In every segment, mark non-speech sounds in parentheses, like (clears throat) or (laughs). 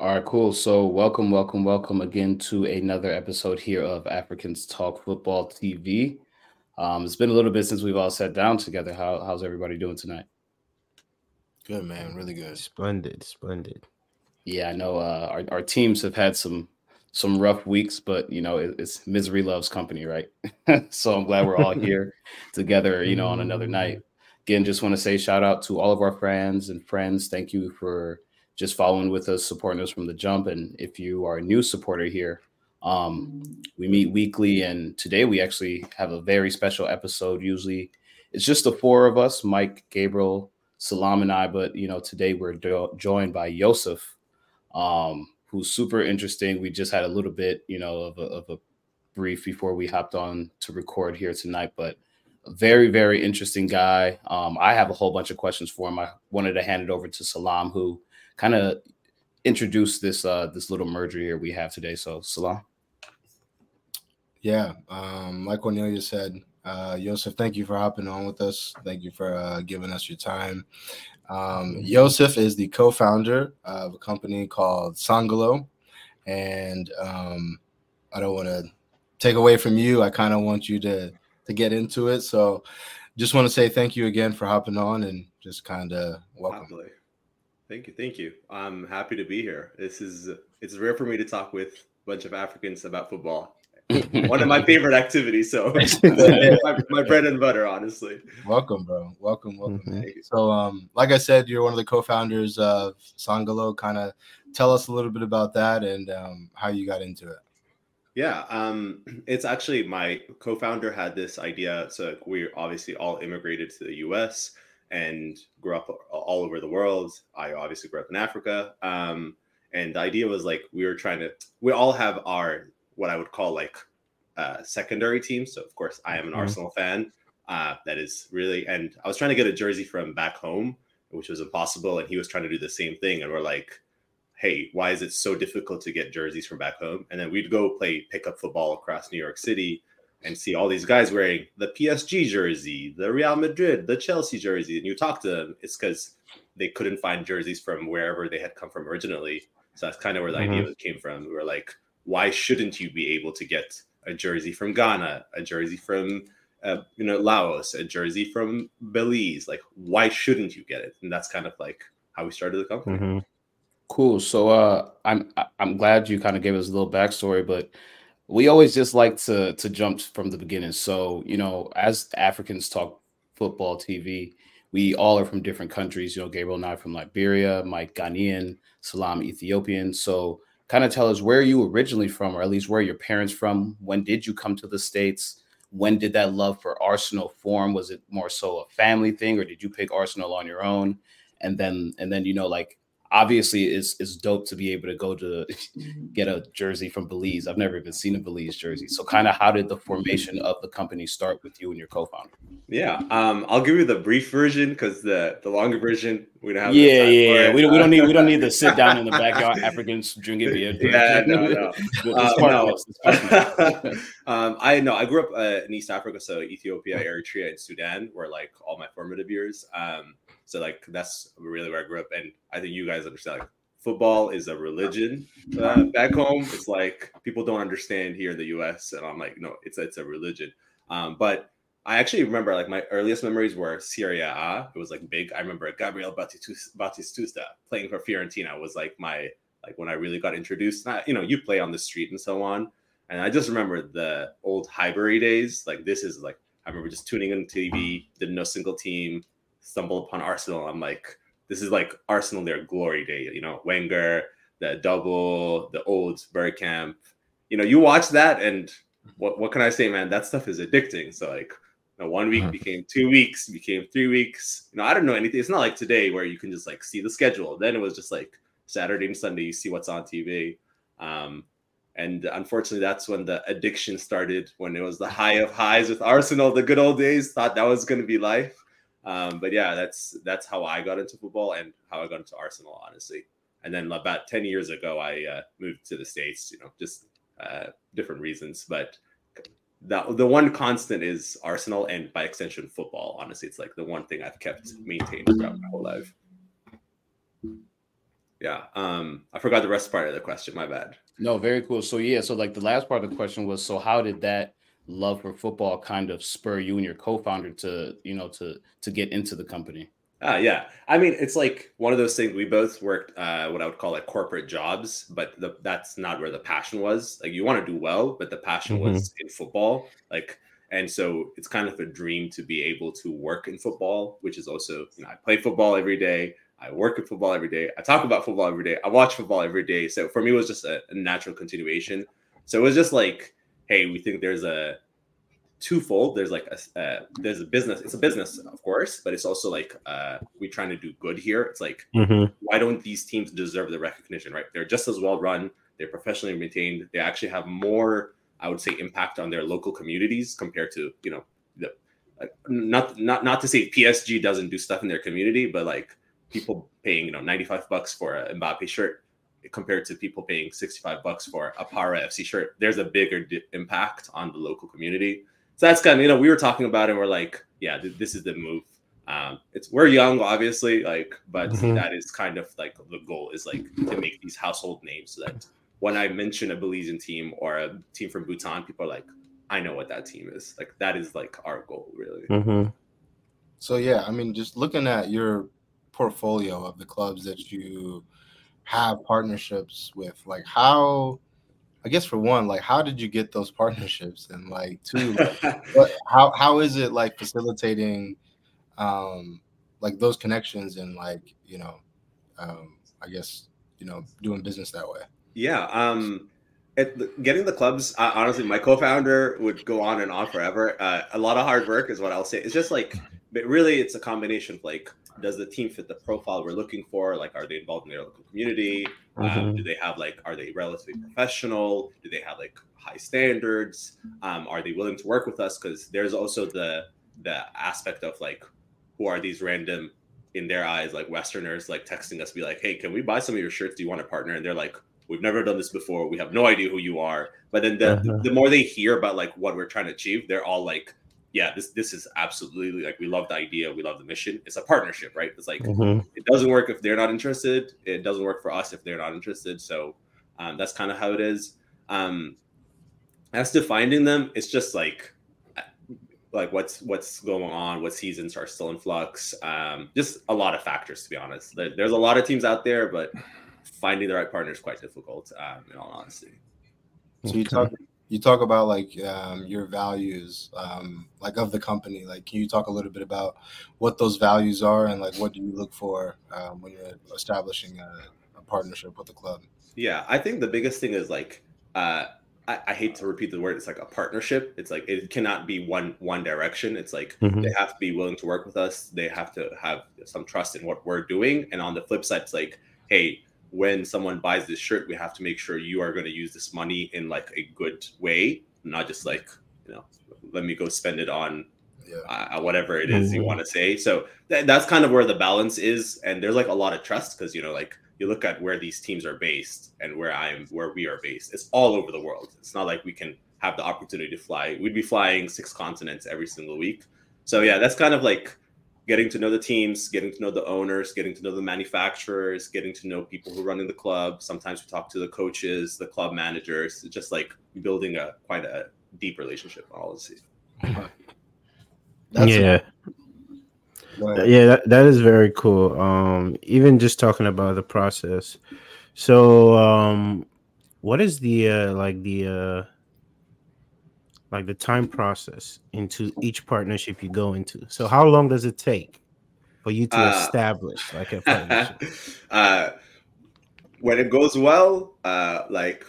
All right, cool. So, welcome, welcome, welcome again to another episode here of Africans Talk Football TV. Um, it's been a little bit since we've all sat down together. How, how's everybody doing tonight? Good, man. Really good. Splendid, splendid. Yeah, I know uh, our, our teams have had some some rough weeks, but you know it, it's misery loves company, right? (laughs) so I'm glad we're all here (laughs) together, you know, on another night. Again, just want to say shout out to all of our friends and friends. Thank you for just following with us, supporting us from the jump. And if you are a new supporter here, um, we meet weekly, and today we actually have a very special episode. Usually, it's just the four of us: Mike, Gabriel, Salam, and I. But you know, today we're do- joined by Yosef, um, who's super interesting. We just had a little bit, you know, of a, of a brief before we hopped on to record here tonight, but very very interesting guy um, i have a whole bunch of questions for him i wanted to hand it over to salam who kind of introduce this uh this little merger here we have today. So Salam. Yeah, um, like Cornelia said, uh, Yosef, thank you for hopping on with us. Thank you for uh, giving us your time. Um, Yosef is the co-founder of a company called Sangalo, and um, I don't want to take away from you. I kind of want you to to get into it. So, just want to say thank you again for hopping on and just kind of welcome. Happily. Thank you, thank you. I'm happy to be here. This is it's rare for me to talk with a bunch of Africans about football. (laughs) One of my favorite activities. So (laughs) my, my, bread and butter, honestly. Welcome, bro. Welcome, welcome. Mm-hmm. So, um, like I said, you're one of the co-founders of Sangalo. Kind of tell us a little bit about that and um, how you got into it. Yeah, um, (clears throat) it's actually my co-founder had this idea. So we obviously all immigrated to the U.S and grew up all over the world. I obviously grew up in Africa. Um, and the idea was like we were trying to we all have our what I would call like uh, secondary teams. So of course I am an mm-hmm. Arsenal fan. Uh, that is really and I was trying to get a jersey from back home, which was impossible. And he was trying to do the same thing. And we're like, hey, why is it so difficult to get jerseys from back home? And then we'd go play pickup football across New York City and see all these guys wearing the PSG jersey, the Real Madrid, the Chelsea jersey, and you talk to them, it's because they couldn't find jerseys from wherever they had come from originally. So that's kind of where the mm-hmm. idea came from. We were like, why shouldn't you be able to get a jersey from Ghana, a jersey from uh, you know Laos, a jersey from Belize? Like, why shouldn't you get it? And that's kind of like how we started the company. Mm-hmm. Cool. So uh, I'm I'm glad you kind of gave us a little backstory, but we always just like to to jump from the beginning. So, you know, as Africans talk football TV, we all are from different countries. You know, Gabriel and I from Liberia, Mike Ghanaian, Salam Ethiopian. So, kind of tell us where you originally from, or at least where your parents from. When did you come to the states? When did that love for Arsenal form? Was it more so a family thing, or did you pick Arsenal on your own? And then, and then, you know, like obviously it's, it's dope to be able to go to mm-hmm. get a jersey from Belize. I've never even seen a Belize jersey. So kind of how did the formation of the company start with you and your co-founder? Yeah, um, I'll give you the brief version because the the longer version we don't have. Yeah, yeah, yeah. We don't, we don't need we don't need to sit down in the (laughs) backyard Africans drinking beer. yeah, no, no. (laughs) uh, no. (laughs) um, I know I grew up uh, in East Africa, so Ethiopia, Eritrea, and Sudan were like all my formative years. Um, so like that's really where I grew up, and I think you guys understand. Like football is a religion uh, back home. It's like people don't understand here in the U.S. and I'm like, no, it's it's a religion. Um, but I actually remember like my earliest memories were Serie A. It was like big. I remember Gabriel Batistuta playing for Fiorentina was like my like when I really got introduced. Not, you know, you play on the street and so on. And I just remember the old Highbury days. Like this is like I remember just tuning in TV, didn't know single team, stumble upon Arsenal. I'm like, this is like Arsenal their glory day. You know, Wenger, the double, the old Bergkamp. You know, you watch that, and what what can I say, man? That stuff is addicting. So like, you know, one week mm-hmm. became two weeks, became three weeks. You know, I don't know anything. It's not like today where you can just like see the schedule. Then it was just like Saturday and Sunday, you see what's on TV. Um, and unfortunately, that's when the addiction started. When it was the high of highs with Arsenal, the good old days. Thought that was going to be life. Um, but yeah, that's that's how I got into football and how I got into Arsenal, honestly. And then about ten years ago, I uh, moved to the states. You know, just uh, different reasons, but the the one constant is Arsenal and by extension football. Honestly, it's like the one thing I've kept maintained throughout my whole life. Yeah. Um, I forgot the rest part of the question. My bad. No, very cool. So yeah, so like the last part of the question was, so how did that love for football kind of spur you and your co-founder to, you know, to to get into the company? Uh, yeah, I mean, it's like one of those things. We both worked uh, what I would call like corporate jobs, but the, that's not where the passion was. Like, you want to do well, but the passion mm-hmm. was in football. Like, and so it's kind of a dream to be able to work in football, which is also, you know, I play football every day. I work in football every day. I talk about football every day. I watch football every day. So for me, it was just a, a natural continuation. So it was just like, hey, we think there's a twofold. There's like a uh, there's a business. It's a business, of course, but it's also like uh, we're trying to do good here. It's like mm-hmm. why don't these teams deserve the recognition? Right? They're just as well run. They're professionally maintained. They actually have more, I would say, impact on their local communities compared to you know the like, not not not to say PSG doesn't do stuff in their community, but like people paying you know 95 bucks for a Mbappe shirt compared to people paying 65 bucks for a Paro FC shirt, there's a bigger di- impact on the local community. So that's kind of you know we were talking about it. and We're like, yeah, th- this is the move. Um, it's we're young, obviously, like, but mm-hmm. that is kind of like the goal is like to make these household names so that when I mention a Belizean team or a team from Bhutan, people are like, I know what that team is. Like that is like our goal, really. Mm-hmm. So yeah, I mean, just looking at your portfolio of the clubs that you have partnerships with, like how I guess for one, like how did you get those partnerships, and like two, (laughs) what, how how is it like facilitating, um, like those connections and like you know, um, I guess you know doing business that way. Yeah, um, it, getting the clubs. Uh, honestly, my co-founder would go on and on forever. Uh, a lot of hard work is what I'll say. It's just like, but really, it's a combination of like does the team fit the profile we're looking for? Like, are they involved in their local community? Um, mm-hmm. Do they have like, are they relatively professional? Do they have like high standards? Um, are they willing to work with us? Because there's also the the aspect of like, who are these random in their eyes like Westerners like texting us, be like, hey, can we buy some of your shirts? Do you want to partner? And they're like, we've never done this before. We have no idea who you are. But then the, uh-huh. the more they hear about like what we're trying to achieve, they're all like, yeah, this this is absolutely like we love the idea, we love the mission. It's a partnership, right? It's like mm-hmm. it doesn't work if they're not interested. It doesn't work for us if they're not interested. So um, that's kind of how it is. Um, as to finding them, it's just like like what's what's going on, what seasons are still in flux. Um, just a lot of factors, to be honest. There's a lot of teams out there, but finding the right partner is quite difficult. Um, in all honesty. So you talk you talk about like um, your values um, like of the company like can you talk a little bit about what those values are and like what do you look for um, when you're establishing a, a, partnership with the club? Yeah i think the biggest thing is like uh, I, I, hate to repeat the word it's like a partnership. It's like it cannot be one one direction. It's like mm-hmm. they have to be willing to work with us. They have to have some trust in what we're doing. And on the flip side it's like hey when someone buys this shirt, we have to make sure you are going to use this money in like a good way, not just like you know, let me go spend it on yeah. uh, whatever it is mm-hmm. you want to say. So th- that's kind of where the balance is, and there's like a lot of trust because you know, like you look at where these teams are based and where I am, where we are based. It's all over the world. It's not like we can have the opportunity to fly. We'd be flying six continents every single week. So yeah, that's kind of like getting to know the teams, getting to know the owners, getting to know the manufacturers, getting to know people who run in the club. Sometimes we talk to the coaches, the club managers, it's just like building a quite a deep relationship, all honestly. That's yeah. A- yeah, that, that is very cool. Um, even just talking about the process. So, um, what is the uh, like the uh, like the time process into each partnership you go into. So how long does it take for you to uh, establish like a (laughs) partnership? uh, when it goes well, uh, like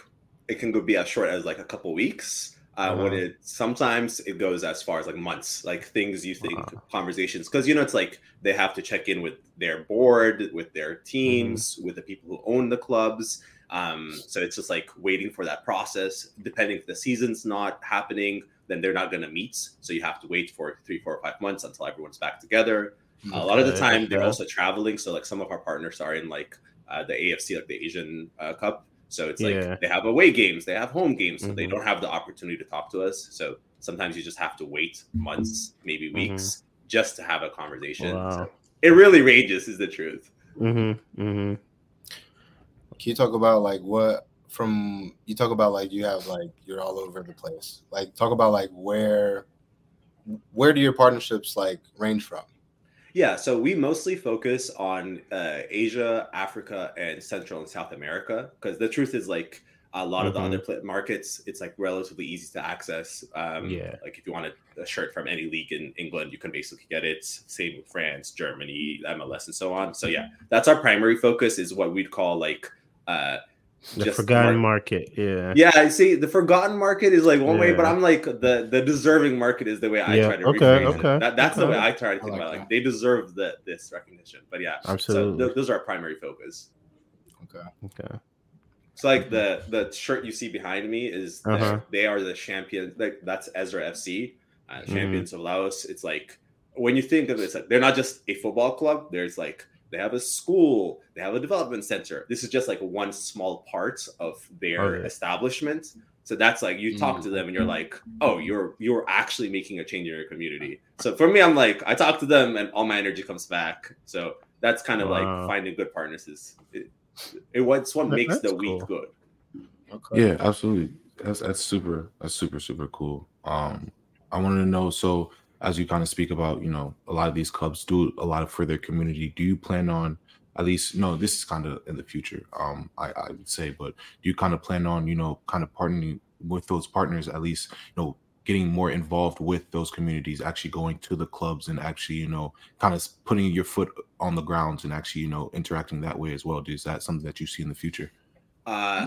it can go be as short as like a couple weeks. Uh, uh-huh. When it sometimes it goes as far as like months, like things you think uh-huh. conversations, because you know it's like they have to check in with their board, with their teams, mm-hmm. with the people who own the clubs um, so it's just like waiting for that process. Depending if the season's not happening, then they're not going to meet. So you have to wait for three, four, or five months until everyone's back together. Okay. A lot of the time, they're also traveling. So like some of our partners are in like uh, the AFC, like the Asian uh, Cup. So it's like yeah. they have away games, they have home games, so mm-hmm. they don't have the opportunity to talk to us. So sometimes you just have to wait months, maybe mm-hmm. weeks, mm-hmm. just to have a conversation. Wow. So it really ranges, is the truth. Mm-hmm. Mm-hmm. can you talk about like what from you talk about like you have like you're all over the place. Like talk about like where where do your partnerships like range from? Yeah, so we mostly focus on uh, Asia, Africa, and Central and South America because the truth is like a lot mm-hmm. of the mm-hmm. other markets, it's like relatively easy to access. Um, yeah, like if you want a, a, shirt from any league in England, you can basically get it. Same with France, Germany, MLS, and so on. So yeah, that's our primary focus. Is what we'd call like uh, the forgotten market. Yeah. Yeah. I see the forgotten market is like one yeah. way, but I'm like the the deserving market is the way I yeah. try to okay, okay. That, that's okay. the way I try to think like about. It. Like they deserve the this recognition. But yeah, absolutely. So th- those are our primary focus. Okay. Okay. So like the the shirt you see behind me is uh-huh. they are the champions. Like that's Ezra FC, uh, mm-hmm. champions mm-hmm. of Laos. It's like when you think of it, it's like they're not just a football club. There's like they have a school, they have a development center. This is just like one small part of their oh, yeah. establishment. So that's like you talk mm. to them and you're like, oh, you're you're actually making a change in your community. So for me, I'm like, I talk to them and all my energy comes back. So that's kind of wow. like finding good partners is it, it what's what makes the cool. week good. Okay. Yeah, absolutely. That's that's super that's super super cool. Um I wanted to know so as you kind of speak about, you know, a lot of these clubs do a lot for their community. Do you plan on at least no, this is kind of in the future, um, I, I would say, but do you kind of plan on, you know, kind of partnering with those partners, at least, you know, getting more involved with those communities, actually going to the clubs and actually, you know, kind of putting your foot on the grounds and actually, you know, interacting that way as well? Is that something that you see in the future? Uh,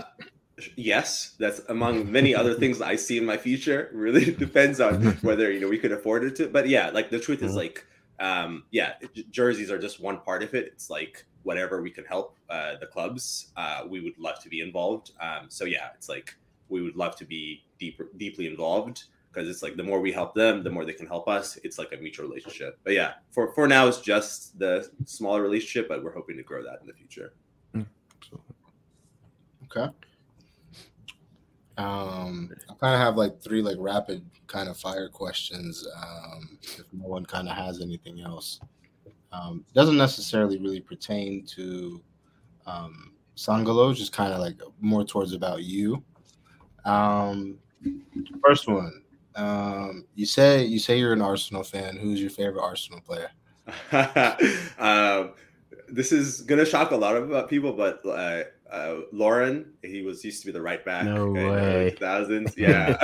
yes that's among many other (laughs) things i see in my future. (laughs) Really depends on (laughs) whether you know we could afford it to but yeah like the truth is mm-hmm. like um yeah jerseys are just one part of it. It's like whatever we can help uh the clubs uh we would love to be involved. Um so yeah it's like we would love to be deeper deeply involved because it's like the more we help them the more they can help us. It's like a mutual relationship. But yeah for for now it's just the smaller relationship but we're hoping to grow that in the future. Mm, okay um, I kind of have like three like rapid kind of fire questions. Um, if no one kind of has anything else, um, doesn't necessarily really pertain to um, Sangalo, just kind of like more towards about you. Um, first one, um, you say you say you're an Arsenal fan. Who's your favorite Arsenal player? (laughs) um, this is gonna shock a lot of uh, people, but uh, uh, Lauren, he was used to be the right back. No way. Thousands, (laughs) yeah.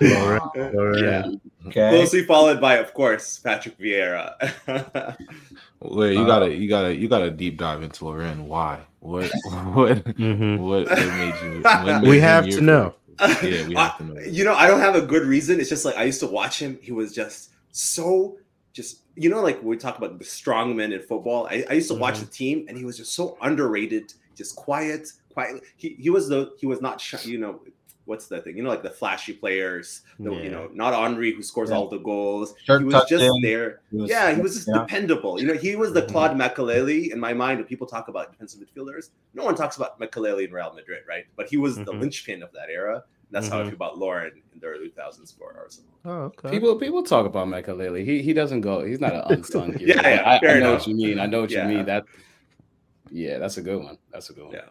Lauren, (laughs) Lauren. yeah. Okay. Closely followed by, of course, Patrick Vieira. (laughs) Wait, you gotta, you gotta, you gotta deep dive into Lauren. Why? What? What? Mm-hmm. What, what made you? What made we have to know. Yeah, we have to know. You know, I don't have a good reason. It's just like I used to watch him. He was just so just you know like we talk about the strong men in football I, I used to mm-hmm. watch the team and he was just so underrated just quiet, quiet. He he was the he was not you know what's the thing you know like the flashy players the, yeah. you know not Henry who scores yeah. all the goals Shirt he was just in. there he was, yeah he was just yeah. dependable you know he was the mm-hmm. Claude Makélélé in my mind when people talk about defensive midfielders no one talks about Makélélé in Real Madrid right but he was mm-hmm. the linchpin of that era that's mm-hmm. how I mm-hmm. feel about Lauren in the early 2000s for Arsenal. Oh, okay. People people talk about Makélélé. He he doesn't go. He's not an unsung (laughs) hero. yeah, yeah, I, I know what you mean. I know what you mean. That yeah, that's a good one. That's a good one. Yeah.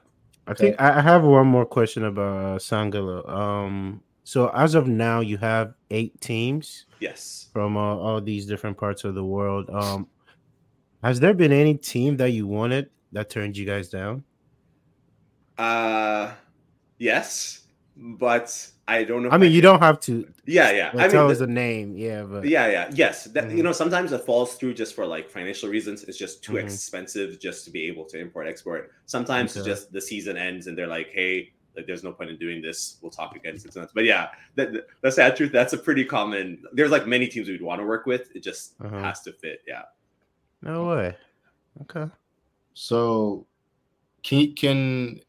I think I have one more question about uh, Sangalo. Um, so as of now, you have eight teams. Yes. From uh, all these different parts of the world. Um, has there been any team that you wanted that turned you guys down? Uh, yes, but I don't know. I mean, I you don't have to. Yeah, yeah. I tell mean, us the name. Yeah, but yeah, yeah, yes. That, mm-hmm. You know, sometimes it falls through just for like financial reasons. It's just too mm-hmm. expensive just to be able to import export. Sometimes okay. it's just the season ends and they're like, hey, like there's no point in doing this. We'll talk again six months. But yeah, that, the sad truth. That's a pretty common. There's like many teams we'd want to work with. It just uh-huh. has to fit. Yeah. No way. Okay. So, can can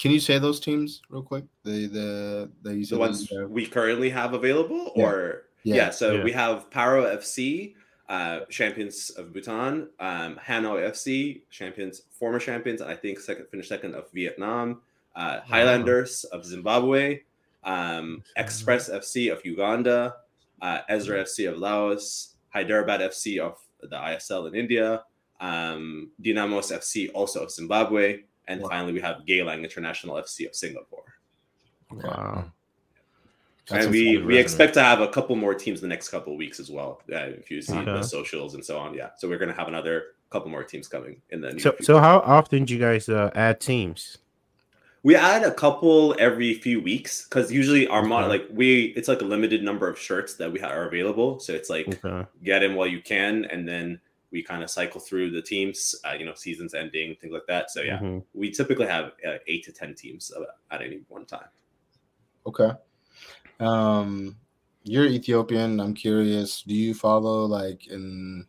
can you say those teams real quick? The the the, the ones we currently have available, yeah. or yeah, yeah so yeah. we have Paro FC, uh, champions of Bhutan, um, Hanoi FC, champions, former champions, and I think second finished second of Vietnam, uh, Highlanders wow. of Zimbabwe, um, Express FC of Uganda, uh, Ezra FC of Laos, Hyderabad FC of the ISL in India, um, Dynamos FC also of Zimbabwe, and wow. finally we have Geylang International FC of Singapore. Wow. That's and we we expect to have a couple more teams in the next couple weeks as well. Uh, if you see okay. the socials and so on, yeah. So we're gonna have another couple more teams coming in the. so so how often do you guys uh, add teams? We add a couple every few weeks because usually our okay. like we it's like a limited number of shirts that we are available. So it's like okay. get in while you can, and then we kind of cycle through the teams. Uh, you know, seasons ending, things like that. So yeah, mm-hmm. we typically have uh, eight to ten teams at any one time. Okay. Um, you're Ethiopian. I'm curious. Do you follow like in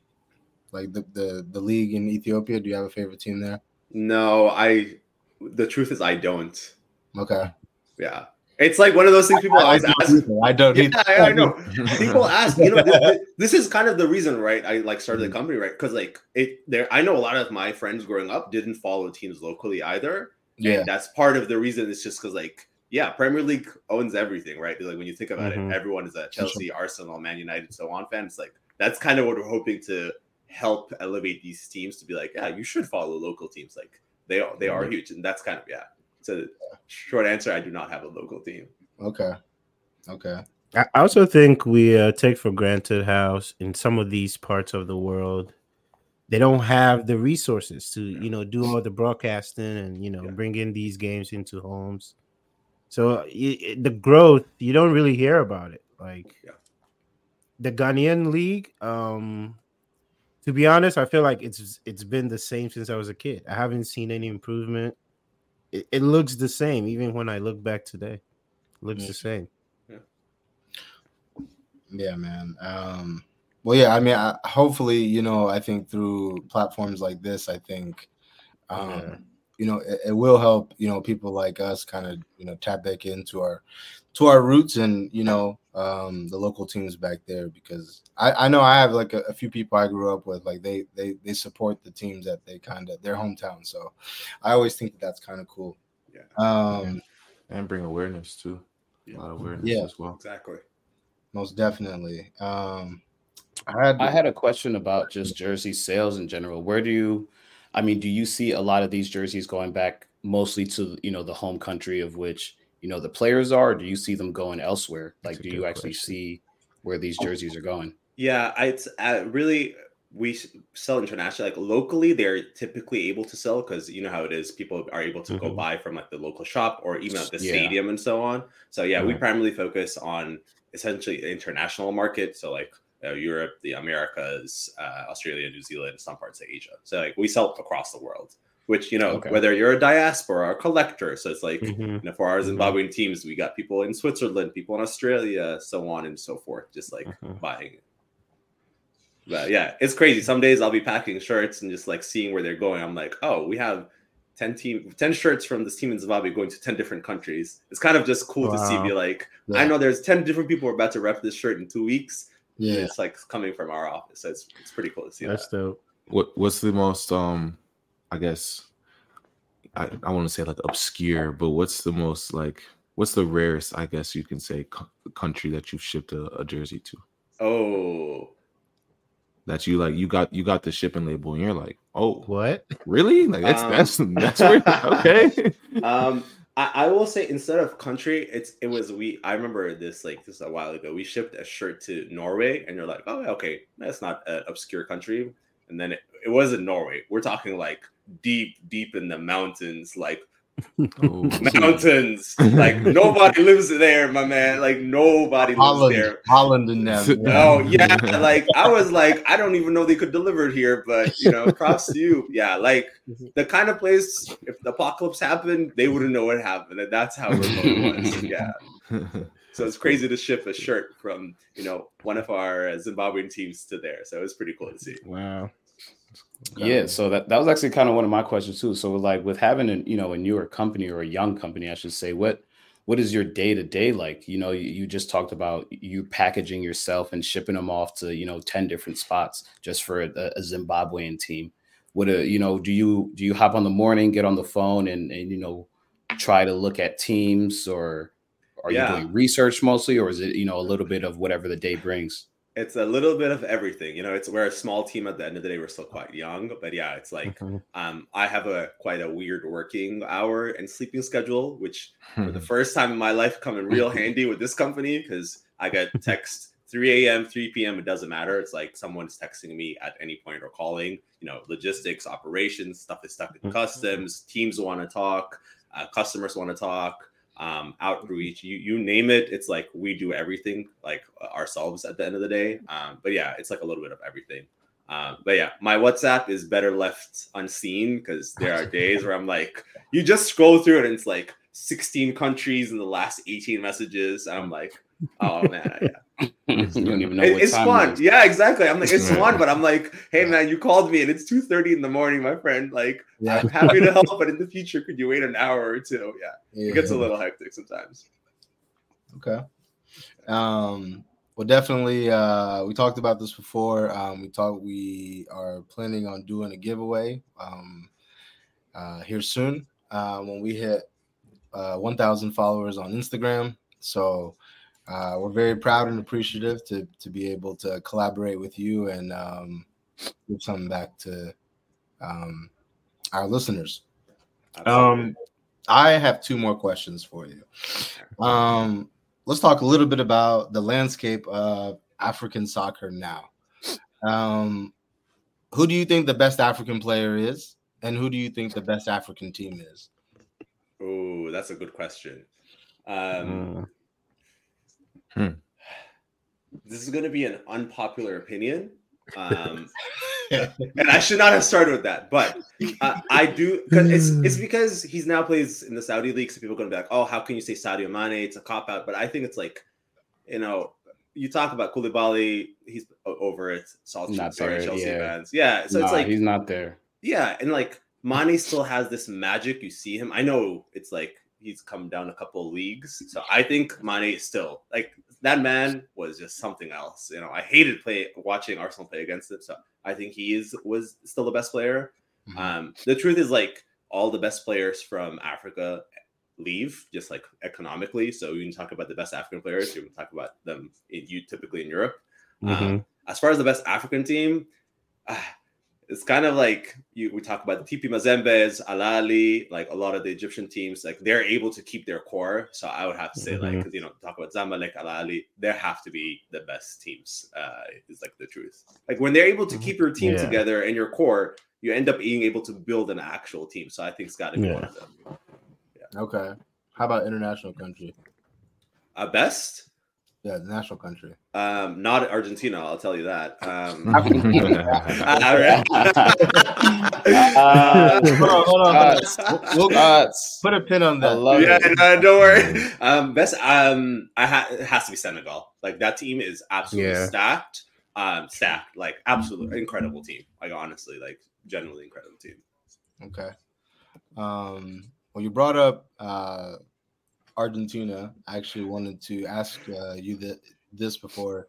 like the, the the league in Ethiopia? Do you have a favorite team there? No, I. The truth is, I don't. Okay. Yeah. It's like one of those things people I, always I ask. I don't. Yeah, I, I know. people (laughs) ask. You know, this, this, is kind of the reason, right? I like started the mm-hmm. company, right? Because like it, there. I know a lot of my friends growing up didn't follow teams locally either. Yeah, and that's part of the reason. It's just because like yeah, Premier League owns everything, right? Like when you think about mm-hmm. it, everyone is a Chelsea, Arsenal, Man United, so on fan. It's like that's kind of what we're hoping to help elevate these teams to be like, yeah, you should follow local teams. Like they are, they are mm-hmm. huge, and that's kind of yeah. So short answer, I do not have a local team. Okay, okay. I also think we uh, take for granted how in some of these parts of the world they don't have the resources to you know do all the broadcasting and you know yeah. bring in these games into homes so it, the growth, you don't really hear about it. Like yeah. the Ghanaian league, um, to be honest, I feel like it's it's been the same since I was a kid. I haven't seen any improvement. It, it looks the same, even when I look back today. It looks the same. Yeah. yeah, man. Um, well, yeah. I mean, I, hopefully, you know, I think through platforms like this, I think um, yeah you know it, it, will help you know people like us kind of you know tap back into our to our roots and you know um the local teams back there because i i know i have like a, a few people i grew up with like they they they support the teams that they kind of their hometown so i always think that that's kind of cool. Yeah. Um yeah. and bring awareness too. A lot of awareness yeah, as well. Exactly. Most definitely. Um I had, I had a question about just jersey sales in general. Where do you I mean, do you see a lot of these jerseys going back mostly to you know the home country of which you know the players are? do you see them going elsewhere? Like, do you actually question. see where these jerseys are going? Yeah, it's uh, really we sell internationally. Like locally, they're typically able to sell because you know how it is. People are able to mm-hmm. go buy from like the local shop or even at the yeah. stadium and so on. So yeah, mm-hmm. we primarily focus on essentially international market. So like uh, Europe, the Americas, uh, Australia, New Zealand, some parts of Asia. So like we sell across the world. Which you know, okay. whether you're a diaspora or a collector, so it's like mm-hmm. you know, for our mm-hmm. Zimbabwean mm-hmm. teams, we got people in Switzerland, people in Australia, so on and so forth, just like mm-hmm. buying. But yeah, it's crazy. Some days I'll be packing shirts and just like seeing where they're going. I'm like, oh, we have 10 team 10 shirts from this team in Zimbabwe going to 10 different countries. It's kind of just cool wow. to see be like, yeah. I know there's 10 different people are about to rep this shirt in two weeks yeah, it's like coming from our office. So it's it's pretty cool to see. That's that. dope. What what's the most um, I guess I I want to say like obscure, but what's the most like what's the rarest I guess you can say co- country that you've shipped a, a jersey to? Oh, that you like you got you got the shipping label and you're like oh what really like that's um, that's that's (laughs) weird okay um I, I, will say instead of country, it's it was we. I remember this like this a while ago. We shipped a shirt to Norway, and you're like, oh okay, that's not an obscure country. And then it, it wasn't Norway. We're talking like deep, deep in the mountains, like Oh, (laughs) mountains. like nobody lives there, my man. Like nobody Holland, lives there. Holland in them. (laughs) Oh yeah, (laughs) like I was like, I don't even know they could deliver it here, but you know, props to you. Yeah, like the kind of place if the apocalypse happened, they wouldn't know what happened, and that's how remote it was. Yeah. So it's crazy to ship a shirt from you know one of our Zimbabwean teams to there. So it was pretty cool to see. Wow. Yeah, so that, that was actually kind of one of my questions too. So like with having a you know a newer company or a young company, I should say, what what is your day to day like? You know, you, you, just talked about you packaging yourself and shipping them off to you know ten different spots just for a, a Zimbabwean team. What a you know, do you do you hop on the morning, get on the phone, and and you know try to look at teams, or are yeah. you doing research mostly, or is it you know a little bit of whatever the day brings? It's a little bit of everything. You know, it's we're a small team at the end of the day. We're still quite young, but yeah, it's like mm-hmm. um, I have a quite a weird working hour and sleeping schedule, which for the first time in my life come in real (laughs) handy with this company because I get text 3 a.m., 3 p.m. It doesn't matter. It's like someone's texting me at any point or calling. You know, logistics, operations, stuff is stuck in mm-hmm. customs. Teams want to talk. Uh, customers want to talk um, outreach, you you name it. It's like we do everything like ourselves at the end of the day. Um, but yeah, it's like a little bit of everything. Um, but yeah, my WhatsApp is better left unseen because there are days where I'm like, you just scroll through it and it's like 16 countries in the last 18 messages. And I'm like, oh (laughs) man, yeah. you don't even know it, it's fun. It yeah, exactly. I'm like, it's fun, but I'm like, hey man, you called me and it's 2 30 in the morning, my friend. Like, yeah. I'm happy to help, but in the future, could you wait an hour or two? Yeah. yeah. It gets a little hectic sometimes. Okay. Um, well, definitely. Uh, we talked about this before. Um, we talked. We are planning on doing a giveaway um, uh, here soon uh, when we hit uh, 1,000 followers on Instagram. So uh, we're very proud and appreciative to to be able to collaborate with you and um, give something back to um, our listeners. Um, I have two more questions for you. Um, let's talk a little bit about the landscape of African soccer now. Um, who do you think the best African player is, and who do you think the best African team is? Oh, that's a good question. Um, uh, hmm. This is going to be an unpopular opinion. Um, (laughs) and I should not have started with that, but uh, I do because it's it's because he's now plays in the Saudi league, so people are going to be like, "Oh, how can you say Sadio Mane? It's a cop out." But I think it's like, you know, you talk about Koulibaly, he's over it. Salt sorry, Chelsea yeah. fans, yeah. So nah, it's like he's not there. Yeah, and like Mane still has this magic. You see him. I know it's like he's come down a couple of leagues. So I think Mane is still like that man was just something else. You know, I hated play watching Arsenal play against him. So I think he is was still the best player. Mm-hmm. Um, the truth is like all the best players from Africa leave just like economically. So you can talk about the best African players, you can talk about them in you typically in Europe. Mm-hmm. Um, as far as the best African team, uh, it's kind of like you we talk about the TP Mazembe's, Al Ahly, like a lot of the Egyptian teams, like they're able to keep their core. So I would have to say, mm-hmm. like, you know, talk about Zamalek, Al Ahly, they have to be the best teams. Uh, is like the truth. Like when they're able to mm-hmm. keep your team yeah. together and your core, you end up being able to build an actual team. So I think it's got to be yeah. one of them. Yeah. Okay. How about international country? Uh, best. Yeah, the national country. Um, not Argentina, I'll tell you that. Um, (laughs) (laughs) (laughs) uh, hold on, hold on. We'll, put a pin on that. Yeah, no, don't worry. Um, best. Um, I ha- it has to be Senegal. Like that team is absolutely yeah. stacked. Um, stacked. Like absolutely incredible team. Like honestly, like genuinely incredible team. Okay. Um. Well, you brought up uh Argentina. I actually wanted to ask uh, you that this before.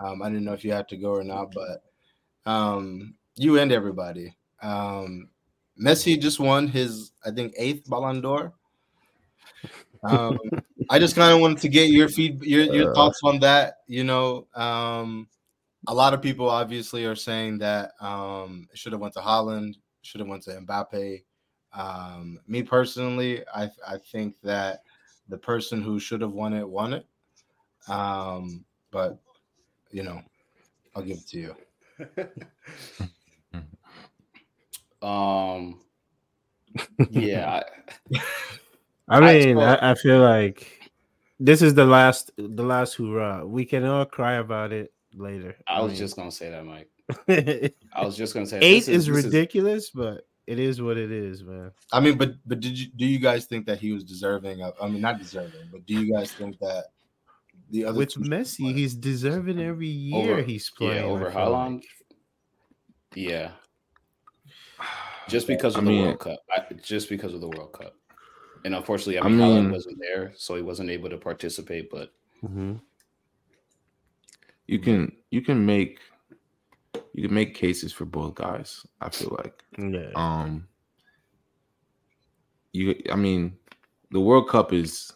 Um, I didn't know if you had to go or not, but um, you and everybody. Um, Messi just won his, I think, eighth Ballon d'Or. Um, I just kind of wanted to get your feed, your, your uh. thoughts on that. You know, um, a lot of people obviously are saying that um, it should have went to Haaland, should have went to Mbappe. Um, me personally, I I think that the person who should have won it won it. Um, but you know, I'll give it to you. (laughs) um, yeah. I (laughs) mean, I, I, feel like this is the last, the last hoorah. We can all cry about it later. I, I was mean, just gonna say that, Mike. (laughs) I was just gonna say eight is, is ridiculous, is... but it is what it is, man. I mean, but but did you do you guys think that he was deserving of? I mean, not deserving, but do you guys think that the other with Messi, he's deserving every year over, he's playing yeah, over long? Like. Yeah, just because of I the mean, World Cup. I, just because of the World Cup, and unfortunately, I mean, I mean wasn't there, so he wasn't able to participate. But mm-hmm. you can you can make you can make cases for both guys. I feel like. Yeah. Um. You, I mean, the World Cup is.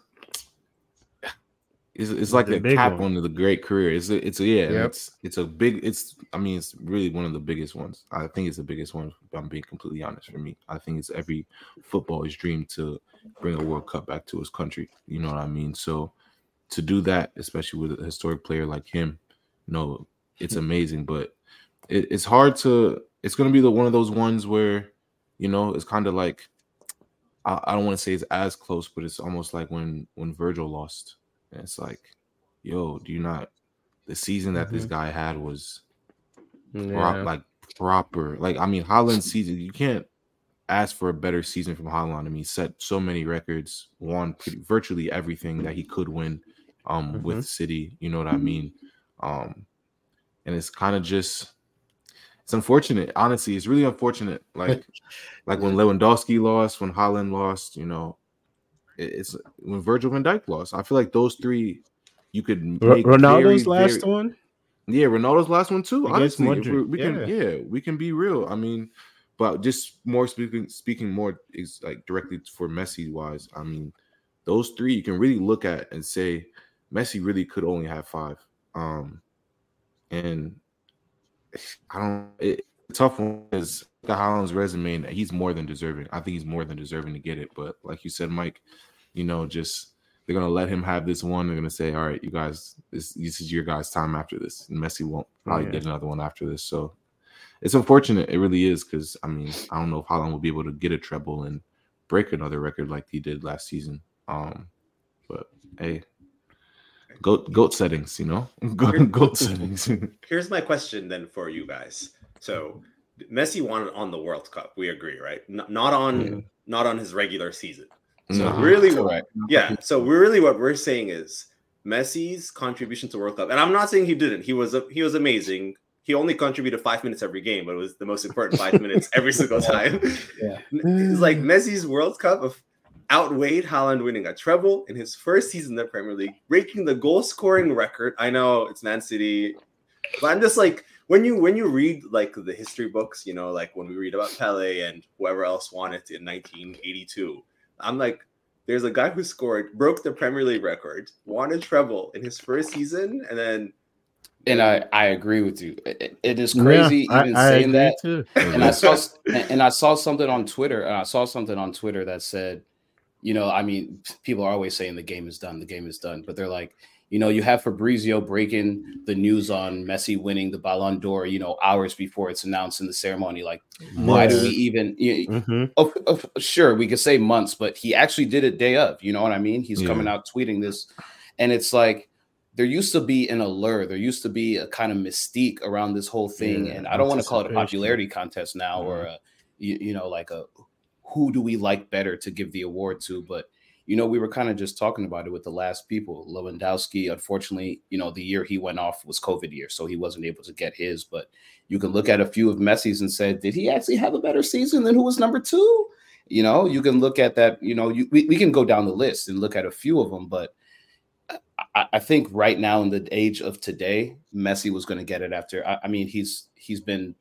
it's, it's like a cap one. on the great career. It's a, it's a, yeah, yep. it's it's a big. It's I mean, it's really one of the biggest ones. I think it's the biggest one. I'm being completely honest. For me, I think it's every footballer's dream to bring a World Cup back to his country. You know what I mean? So to do that, especially with a historic player like him, you know, it's (laughs) amazing. But it, it's hard to. It's going to be the one of those ones where, you know, it's kind of like I, I don't want to say it's as close, but it's almost like when when Virgil lost and it's like, yo, do you not? The season that mm-hmm. this guy had was yeah. like proper. Like I mean, Haaland season. You can't ask for a better season from Haaland. I mean, set so many records, won pretty, virtually everything that he could win um, mm-hmm. with City. You know what I mean? Um, and it's kind of just it's unfortunate. Honestly, it's really unfortunate. Like (laughs) like when Lewandowski lost, when Haaland lost, you know, it's when Virgil van Dijk lost. I feel like those three you could make Ronaldo's very, last very, one. Yeah, Ronaldo's last one too. Honestly, we, we yeah. can yeah, we can be real. I mean, but just more speaking speaking more is like directly for Messi wise. I mean, those three you can really look at and say Messi really could only have five. Um, and I don't. It, tough one is the Haaland's resume, and he's more than deserving. I think he's more than deserving to get it. But like you said, Mike, you know, just they're gonna let him have this one. They're gonna say, "All right, you guys, this this is your guys' time after this." And Messi won't probably yeah. get another one after this. So it's unfortunate. It really is because I mean, I don't know if Haaland will be able to get a treble and break another record like he did last season. Um, but hey, goat goat settings, you know, (laughs) goat, goat settings. (laughs) Here's my question then for you guys. So Messi won on the World Cup. We agree, right? N- not on mm. not on his regular season. So no, really, what, yeah. So really, what we're saying is Messi's contribution to World Cup, and I'm not saying he didn't. He was a, he was amazing. He only contributed five minutes every game, but it was the most important five minutes every single (laughs) time. Yeah. It's like Messi's World Cup of outweighed Haaland winning a treble in his first season in the Premier League, breaking the goal scoring record. I know it's Man City, but I'm just like when you when you read like the history books, you know, like when we read about Pele and whoever else won it in 1982, I'm like, there's a guy who scored, broke the Premier League record, won a treble in his first season, and then. And I, I agree with you. it, it is crazy yeah, even I, saying I that. Too. And I saw and I saw something on Twitter. And I saw something on Twitter that said, you know, I mean, people are always saying the game is done, the game is done, but they're like, you know, you have Fabrizio breaking the news on Messi winning the Ballon d'Or, you know, hours before it's announced in the ceremony. Like, why do we even? mm-hmm. oh, oh, sure, we could say months, but he actually did it day of. You know what I mean? He's yeah. coming out tweeting this, and it's like there used to be an allure, there used to be a kind of mystique around this whole thing, yeah, and I don't want to call it a popularity contest now, yeah. or a, you, you know, like a who do we like better to give the award to, but you know, we were kind of just talking about it with the last people. Lewandowski, unfortunately, you know, the year he went off was COVID year, so he wasn't able to get his. But you can look at a few of Messi's and say, did he actually have a better season than who was number two? You know, you can look at that. You know, you, we, we can go down the list and look at a few of them, but I, I think right now in the age of today, Messi was going to get it after. I, I mean, he's he's been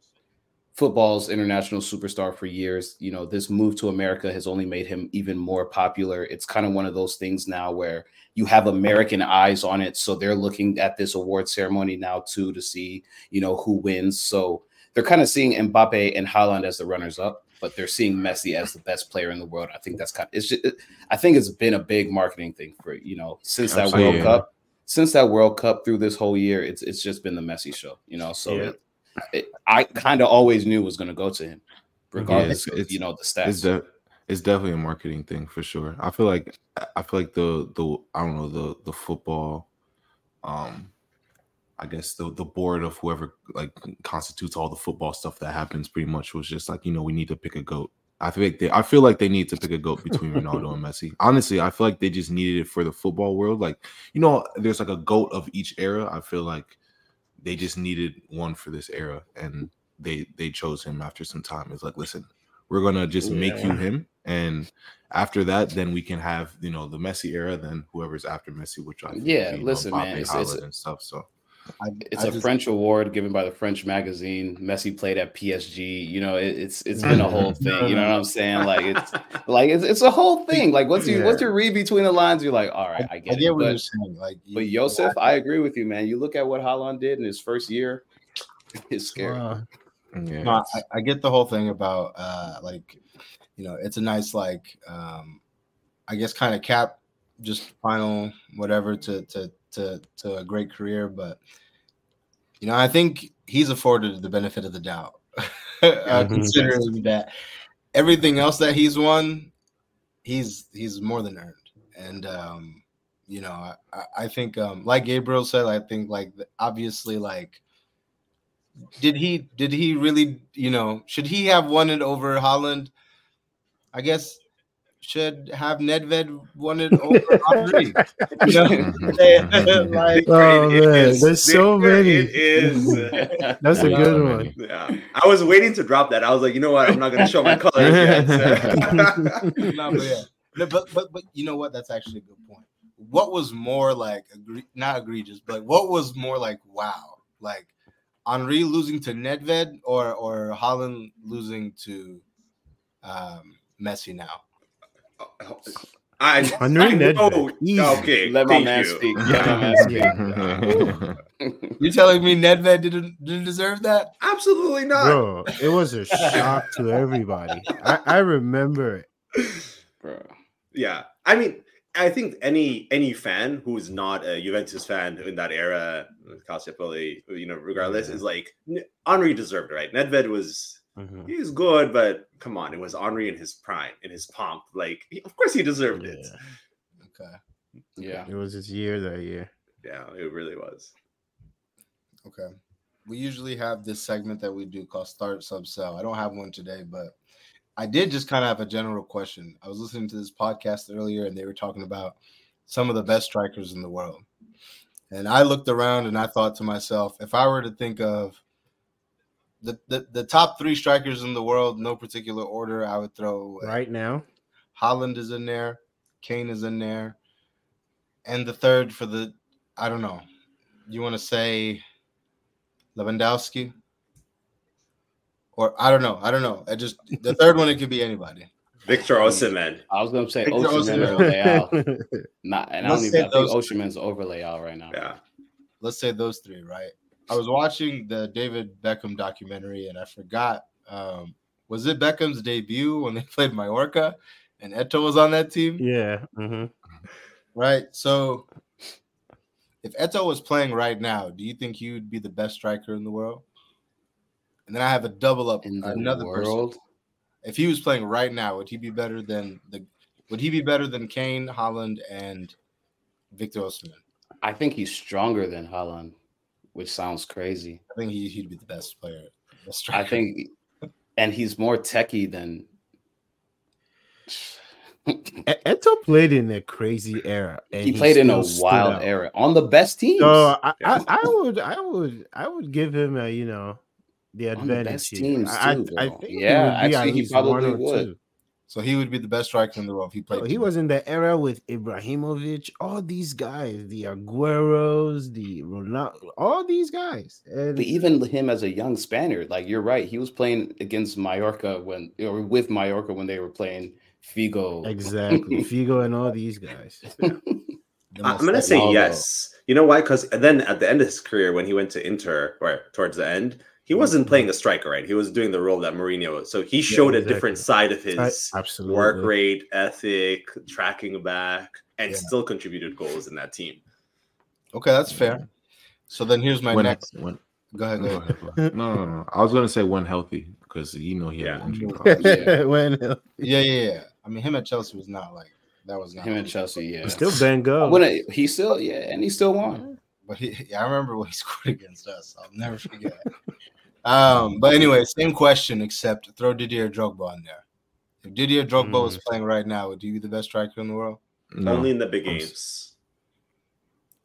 football's international superstar for years. You know, this move to America has only made him even more popular. It's kind of one of those things now where you have American eyes on it. So they're looking at this award ceremony now too to see, you know, who wins. So they're kind of seeing Mbappe and Haaland as the runners up, but they're seeing Messi as the best player in the world. I think that's kind of, it's just, I think it's been a big marketing thing for, you know, since that Absolutely. World Cup, since that World Cup through this whole year, it's, it's just been the Messi show, you know, so yeah. it, I kind of always knew was going to go to him, regardless yeah, it's, of you know the stats. It's, de- it's, definitely a marketing thing for sure. I feel like I feel like the the I don't know the the football, um, I guess the the board of whoever like constitutes all the football stuff that happens pretty much was just like you know we need to pick a goat. I feel like they I feel like they need to pick a goat between Ronaldo and Messi. (laughs) Honestly, I feel like they just needed it for the football world. Like you know, there's like a goat of each era. I feel like they just needed one for this era, and they they chose him after some time. It's like, listen, we're gonna just make you him, and after that, then we can have you know the Messi era, then whoever's after Messi, which I yeah, listen, man, it's, it's, and stuff. So I, it's I a just, French award given by the French magazine. Messi played at PSG. You know, it, it's it's been a whole thing. You know what I'm saying? Like it's (laughs) like it's, it's a whole thing. Like once you yeah. once you read between the lines, you're like, all right, I get, I get it. what but, you're saying. Like, but Josef, I agree with you, man. You look at what Haaland did in his first year. (laughs) It's scary. Uh, yeah. No, I, I, get the whole thing about uh like, you know, it's a nice like, um, I guess kind of cap just final whatever to to to to a great career, but you know, I think he's afforded the benefit of the doubt, (laughs) uh, mm-hmm. considering that everything else that he's won, he's he's more than earned. And um, you know, I, I think um, like Gabriel said, I think like obviously like did he did he really you know should he have won it over Haaland? I guess should have Nedved won it (laughs) over Henry. (laughs) you know? Mm-hmm. (laughs) like, oh man, is, there's so many. It is. That's a good one. Yeah, I was waiting to drop that. I was like, you know what? I'm not going to show my colors yet. no, but yeah, no, but but but you know what? That's actually a good point. What was more like agree, not egregious, but what was more like wow, like Henry losing to Nedved or or Haaland losing to um, Messi now? I, (laughs) Henry I know. Okay, let my man you. speak. (laughs) Let my man speak. You're telling me Nedved didn't didn't deserve that? Absolutely not, bro. It was a (laughs) shock to everybody. I, I remember it, bro. Yeah, I mean, I think any any fan who's not a Juventus fan in that era, Calciopoli, you know, regardless, yeah. is like Henry deserved it, right? Nedved was Mm-hmm. He's good, but come on, it was Henry in his prime, in his pomp. Like, he, of course, he deserved yeah. it. Okay. Yeah. It was his year that year. Yeah, it really was. Okay. We usually have this segment that we do called Start Sub Sell. I don't have one today, but I did just kind of have a general question. I was listening to this podcast earlier and they were talking about some of the best strikers in the world. And I looked around and I thought to myself, if I were to think of the, the, the top three strikers in the world, no particular order. I would throw right now. Haaland is in there, Kane is in there, and the third for the I don't know. You want to say Lewandowski? Or I don't know. I don't know. I just the third one it could be anybody. (laughs) Victor Osimhen. I was gonna say Osimhen or Leao. (laughs) Not, and Let's I don't even I think Osimhen's over Leao right now. Yeah. Let's say those three, right? I was watching the David Beckham documentary and I forgot. Um, was it Beckham's debut when they (laughs) played Mallorca and Eto'o was on that team? Yeah. Mm-hmm. Right. So if Eto'o was playing right now, do you think he would be the best striker in the world? And then I have a double up in another world. Person. If he was playing right now, would he be better than the? Would he be better than Kane, Haaland, and Victor Osimhen? I think he's stronger than Haaland which sounds crazy. I think he, he'd be the best player. Best I think, and he's more techie than. Eto played in a crazy era. he played he in a wild out. era on the best teams. So I, I, I, would, I would, I would give him a, you know, the advantage. The teams too, I, I, think yeah, actually, he probably would. Two. So he would be the best striker in the world if he played. he was in the era with Ibrahimovic, all these guys, the Agueros, the Ronaldo, all these guys. And but even him as a young Spaniard, like you're right, he was playing against Mallorca when or with Mallorca when they were playing Figo. Exactly, (laughs) Figo and all these guys. (laughs) I'm gonna say yes. You know why? Because then at the end of his career, when he went to Inter, or towards the end, he wasn't playing a striker, right? He was doing the role that Mourinho was. So he showed yeah, exactly. a different side of his Absolutely. work rate, ethic, tracking back, and yeah. still contributed goals in that team. Okay, that's fair. So then here's my when, next. When, go ahead. Go ahead. no, no, no. I was gonna say when healthy because you know he had (laughs) yeah. yeah. (laughs) when yeah, yeah, yeah. I mean, him at Chelsea was not like that was not him at Chelsea. Yeah, still Ben Go. When it, he still yeah, and he still won. But he, yeah, I remember when he (laughs) scored against us. I'll never forget. Um, but anyway, same question, except throw Didier Drogba in there. If Didier Drogba mm. was playing right now, would he be the best striker in the world? No. Only in the big games.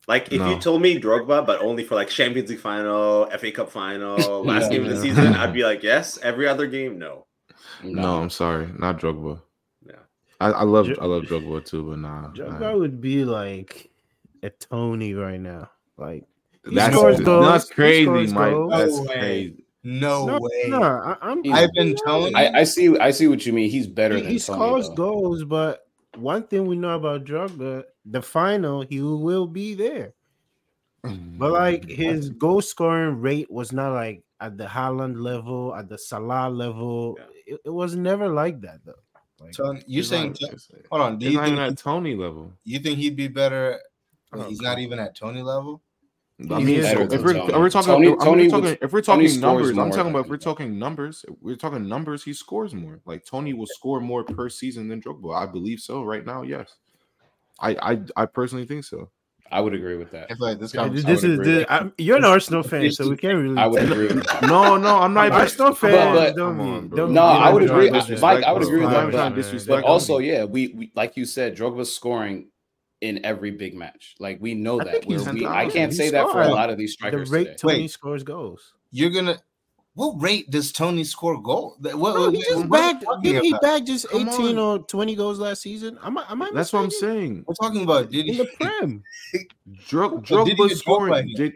Like if no. you told me Drogba, but only for like Champions League final, FA Cup final, (laughs) last game of the season, I'd (laughs) be like, yes. Every other game, no. No, no I'm sorry, not Drogba. Yeah, I, I love I love Drogba too, but nah. Drogba nah. would be like a Toney right now. Like That's, that's crazy, Mike. That's crazy. No, no way. No, I, am I've been telling. I, I, see. I see what you mean. He's better he, than he scores goals, but one thing we know about Drogba, the final, he will be there. Mm-hmm. But like his goal scoring rate was not like at the Haaland level, at the Salah level. Yeah. It, it, was never like that though. Like, so you're saying, not, hold on, do you think at Toney level? You think he'd be better? Oh, he's not even at Toney level. I mean, so if, we're, if we're, talking, Toney, Toney we're talking, if we're talking numbers, I'm talking about if we're talking numbers, we're talking numbers. He scores more. Like Toney will score more per season than Drogba. I believe so. Right now, yes. I I, I personally think so. I would agree with that. like this, yeah, this is this, you're an Arsenal fan, so we can't really. I would agree. With (laughs) that. no, no, I'm not. Arsenal fan. But, but, on, no, I would agree. Mike, I would agree with that. But, but also, yeah, we, we like you said, Drogba's scoring in every big match. Like we know that. Where we, I can't say that for a lot of these strikers. The rate today. Toney Wait, scores goals. You're gonna. What rate does Toney score goal? What, no, he just bagged. Did he bag just Come 18 on. or 20 goals last season? Am I? Am I That's what I'm saying. We're talking about did in he, the prem. (laughs) Drog, Drogba scoring. Did,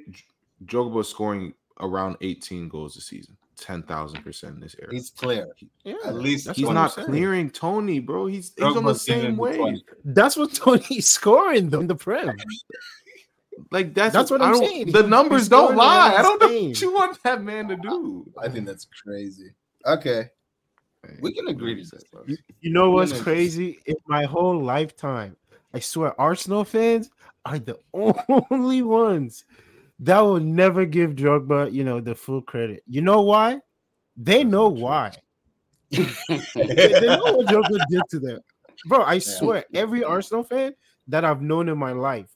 Drogba scoring around 18 goals a season ten thousand percent in this area. He's clear. Yeah, at least he's not clearing Toney, bro. He's he's on the same way. That's what (laughs) Toney's scoring though in the prem. (laughs) Like that's, that's what, what I'm saying. The numbers don't lie. I don't know what you want that man to do. I think that's crazy. Okay. We can agree to that. You, you know what's crazy? In my whole lifetime, I swear, Arsenal fans are the (laughs) only ones that will never give Drogba, you know, the full credit. You know why? They know why. (laughs) they, they, know what Drogba did to them, bro. I swear, every Arsenal fan that I've known in my life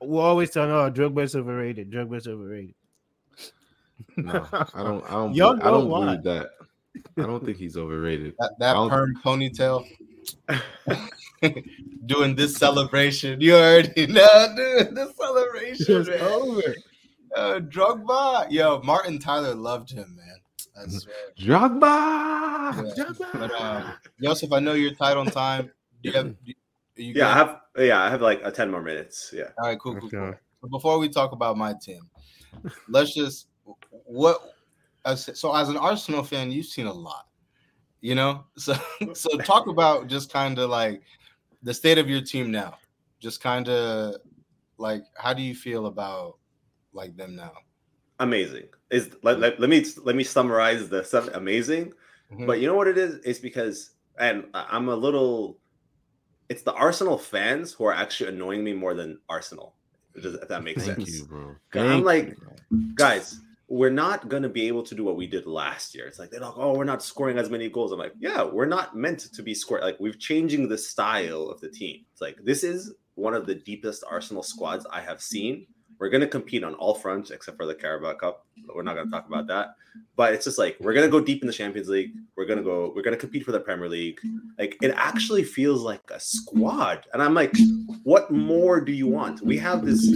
will always tell, me, "Oh, Drogba's overrated. Drogba's overrated." No, I don't. I don't. (laughs) Y'all believe, I don't why. believe that. I don't think he's overrated. That, that perm (laughs) ponytail. doing this celebration. You already know, doing this celebration. It's over. Uh, Drogba, yo, Martin Tyler loved him, man. That's Drogba. Yeah. But, uh, Joseph, I know you're tight on time. Do you have? Do you yeah, I have. Yeah, I have like a ten more minutes. Yeah. All right, cool, cool. Okay. cool. before we talk about my team, let's just what. So, as an Arsenal fan, you've seen a lot, you know. (laughs) So, so talk about just kind of like the state of your team now. Just kind of like, how do you feel about like them now? Amazing. Is let, let, let me let me summarize the stuff. Amazing, mm-hmm. but you know what it is? It's because and I'm a little. It's the Arsenal fans who are actually annoying me more than Arsenal. If that makes Thank sense. You, bro. Thank I'm like, you, guys, we're not going to be able to do what we did last year. It's like they're like, oh, we're not scoring as many goals. I'm like, yeah, we're not meant to be scoring. Like we're changing the style of the team. It's like this is one of the deepest Arsenal squads I have seen we're going to compete on all fronts except for the Carabao Cup. We're not going to talk about mm-hmm. that. But it's just like we're going to go deep in the Champions League. We're going to go. We're going to compete for the Premier League. Like it actually feels like a squad. And I'm like, what more do you want? We have this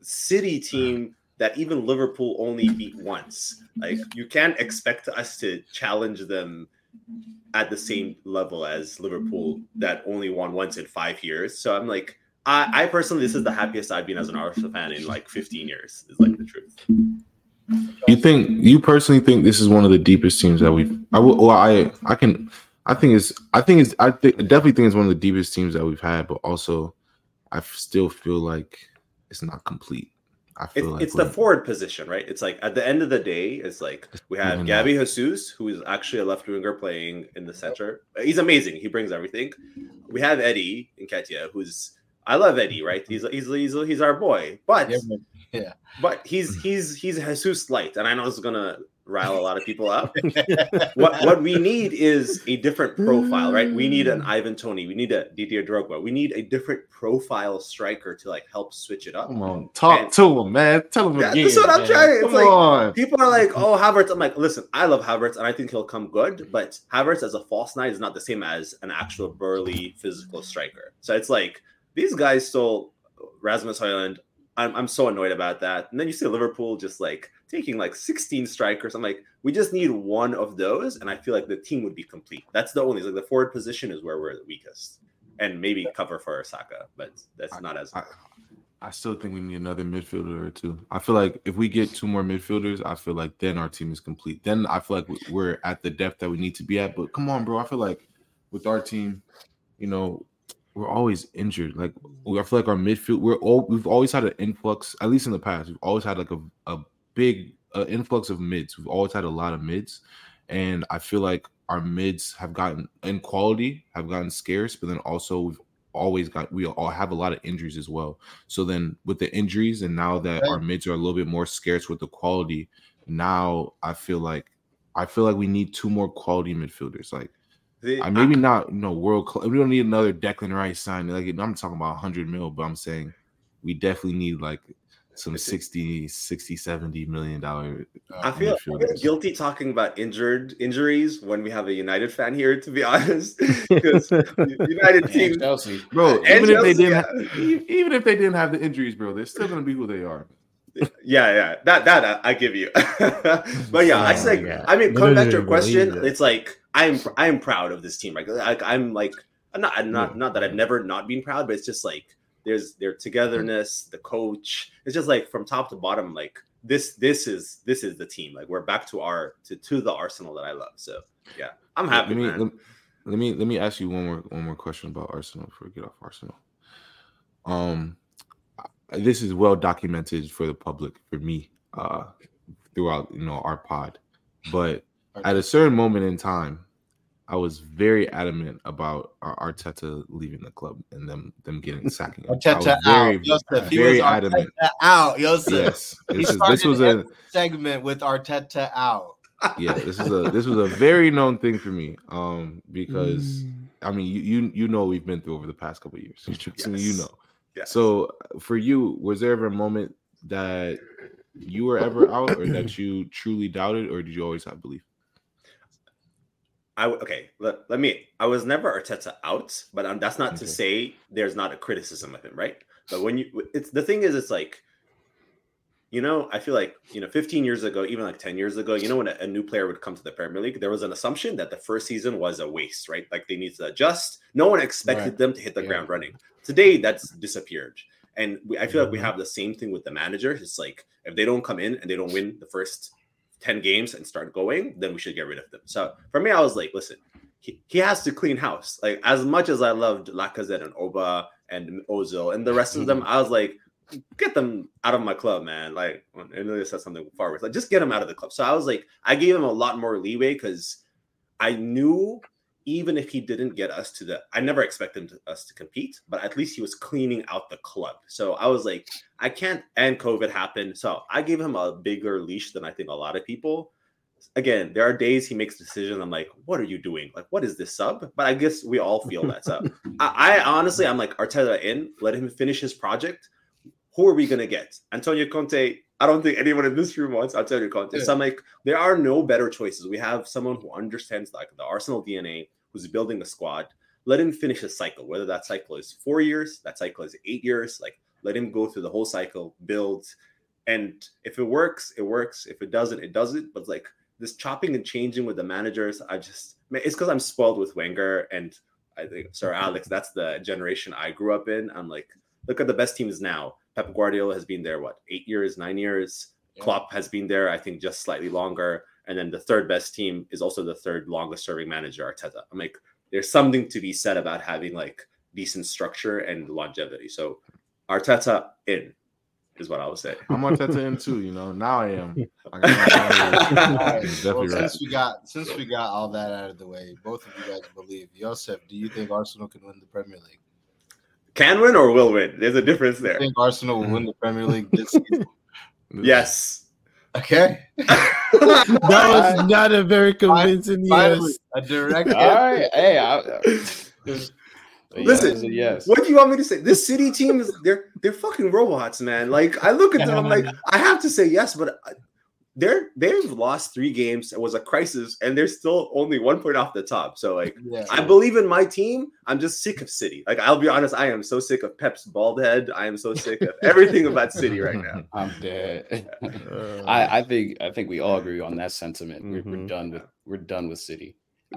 City team that even Liverpool only beat once. Like you can't expect us to challenge them at the same level as Liverpool that only won once in five years. So I'm like I, I personally, this is the happiest I've been as an Arsenal fan in like 15 years. Is like the truth. You think you personally think this is one of the deepest teams that we've? I will. Well, I I can. I think it's. I think it's. I think definitely think it's one of the deepest teams that we've had. But also, I still feel like it's not complete. I feel it's, like it's the forward position, right? It's like at the end of the day, it's like we have Gabby Jesus, who is actually a left winger playing in the center. He's amazing. He brings everything. We have Eddie Nketiah, who's I love Eddie, right? Mm-hmm. He's he's he's, he's our boy, but yeah, but he's mm-hmm. he's he's a Jesus light, and I know this is gonna rile a lot of people up. (laughs) what what we need is a different profile, right? We need an mm. Ivan Toney, we need a Didier Drogba, we need a different profile striker to like help switch it up. Come on, talk and, to him, man. Tell him yeah, again. That's what I'm man. trying. It's Come like on. people are like, oh Havertz. I'm like, listen, I love Havertz, and I think he'll come good, but Havertz as a false nine is not the same as an actual burly physical striker. So it's like these guys stole Rasmus Højlund. I'm, I'm so annoyed about that. And then you see Liverpool just like taking like 16 strikers. I'm like, we just need one of those, and I feel like the team would be complete. That's the only like the forward position is where we're the weakest, and maybe cover for Osaka, but that's not as. I, I still think we need another midfielder or two. I feel like if we get two more midfielders, I feel like then our team is complete. Then I feel like we're at the depth that we need to be at. But come on, bro. I feel like with our team, you know, we're always injured. Like I feel like our midfield, we're all we've always had an influx. At least in the past, we've always had like a, a big uh, influx of mids. We've always had a lot of mids, and I feel like our mids have gotten in quality have gotten scarce, but then also we've always got we all have a lot of injuries as well. So then with the injuries and now that right. our mids are a little bit more scarce with the quality, now I feel like I feel like we need two more quality midfielders. Like the, I maybe I, not you know world class. We don't need another Declan Rice sign. Like I'm talking about 100 mil, but I'm saying we definitely need like some 60 60 70 million dollar uh, i feel, I feel guilty talking about injured injuries when we have a united fan here to be (laughs) honest because (laughs) united team chelsea bro even chelsea, if they didn't yeah. have, even if they didn't have the injuries bro they're still gonna be who they are yeah yeah that that i give you (laughs) but yeah i say yeah. i mean coming back to your question it's like i'm i'm proud of this team like, like i'm like I'm not I'm not not that i've never not been proud but it's just like there's their togetherness, the coach. It's just like from top to bottom, like this this is this is the team. Like we're back to our to to the Arsenal that I love. So yeah, I'm happy. Let me. Let, let me let me ask you one more one more question about Arsenal before we get off Arsenal. Um, this is well documented for the public for me uh throughout you know our pod, but at a certain moment in time, I was very adamant about Arteta leaving the club and them them getting (laughs) sacking. Arteta very, out, Joseph. Very adamant. Arteta out, Joseph. Yes, this, is, this was a segment with Arteta out. Yeah, this is a this was a very known thing for me. Um, because mm. I mean, you you you know we've been through over the past couple years. (laughs) Yes. you know. Yes. So for you, was there ever a moment that you were ever out, or that you truly doubted, or did you always have belief? I okay. Let, let me. I was never Arteta out, but um, that's not okay. to say there's not a criticism of him, right? But when you, it's the thing is, it's like, you know, I feel like you know, 15 years ago, even like 10 years ago, you know, when a, a new player would come to the Premier League, there was an assumption that the first season was a waste, right? Like they need to adjust. No one expected right. them to hit the yeah. ground running. Today, that's disappeared. And we, I feel like we mm-hmm. have the same thing with the manager. It's like if they don't come in and they don't win the first 10 games and start going, then we should get rid of them. So for me, I was like, listen, he, he has to clean house. Like as much as I loved Lacazette and Oba and Ozil and the rest of them, (laughs) I was like, get them out of my club, man. Like I know they said something far worse. Like just get them out of the club. So I was like, I gave him a lot more leeway because I knew even if he didn't get us to the i never expected to, us to compete but at least he was cleaning out the club. So i was like i can't and covid happened. So i gave him a bigger leash than i think a lot of people. Again there are days he makes decisions. I'm like what are you doing? Like what is this sub? But i guess we all feel that sub. (laughs) I, I honestly i'm like arteta in let him finish his project. Who are we going to get? Antonio conte I don't think anyone in this room wants Antonio Conte. Yeah. So I'm like, there are no better choices. We have someone who understands like the Arsenal DNA, who's building a squad, let him finish a cycle, whether that cycle is four years, that cycle is eight years, like let him go through the whole cycle, build. And if it works, it works. If it doesn't, it doesn't. But like this chopping and changing with the managers, I just, it's because I'm spoiled with Wenger. And I think, Sir mm-hmm. Alex, that's the generation I grew up in. I'm like, look at the best teams now. Pep Guardiola has been there, what, eight years, nine years? Yeah. Klopp has been there, I think, just slightly longer. And then the third best team is also the third longest serving manager, Arteta. I'm like, there's something to be said about having like decent structure and longevity. So Arteta in is what I would say. I'm Arteta in too, you know. Now I am. I (laughs) right. well, since we got since we got all that out of the way, both of you guys believe. Joseph, do you think Arsenal can win the Premier League? Can win or will win? There's a difference there. I think Arsenal will win the Premier League this season. (laughs) yes. Okay. (laughs) that was not a very convincing Finally, yes. A direct. All right. Hey, I, Listen, yes. What do you want me to say? This city team is they're they're fucking robots, man. Like I look at them, I'm like, (laughs) I have to say yes, but they're they've lost three games. It was a crisis, and they're still only one point off the top. So like, yeah. I believe in my team. I'm just sick of City. Like I'll be honest, I am so sick of Pep's bald head. I am so sick of everything about City right now. (laughs) I'm dead. (laughs) I, I think I think we all agree on that sentiment. Mm-hmm. We're, we're, mm-hmm. done with we're done with City.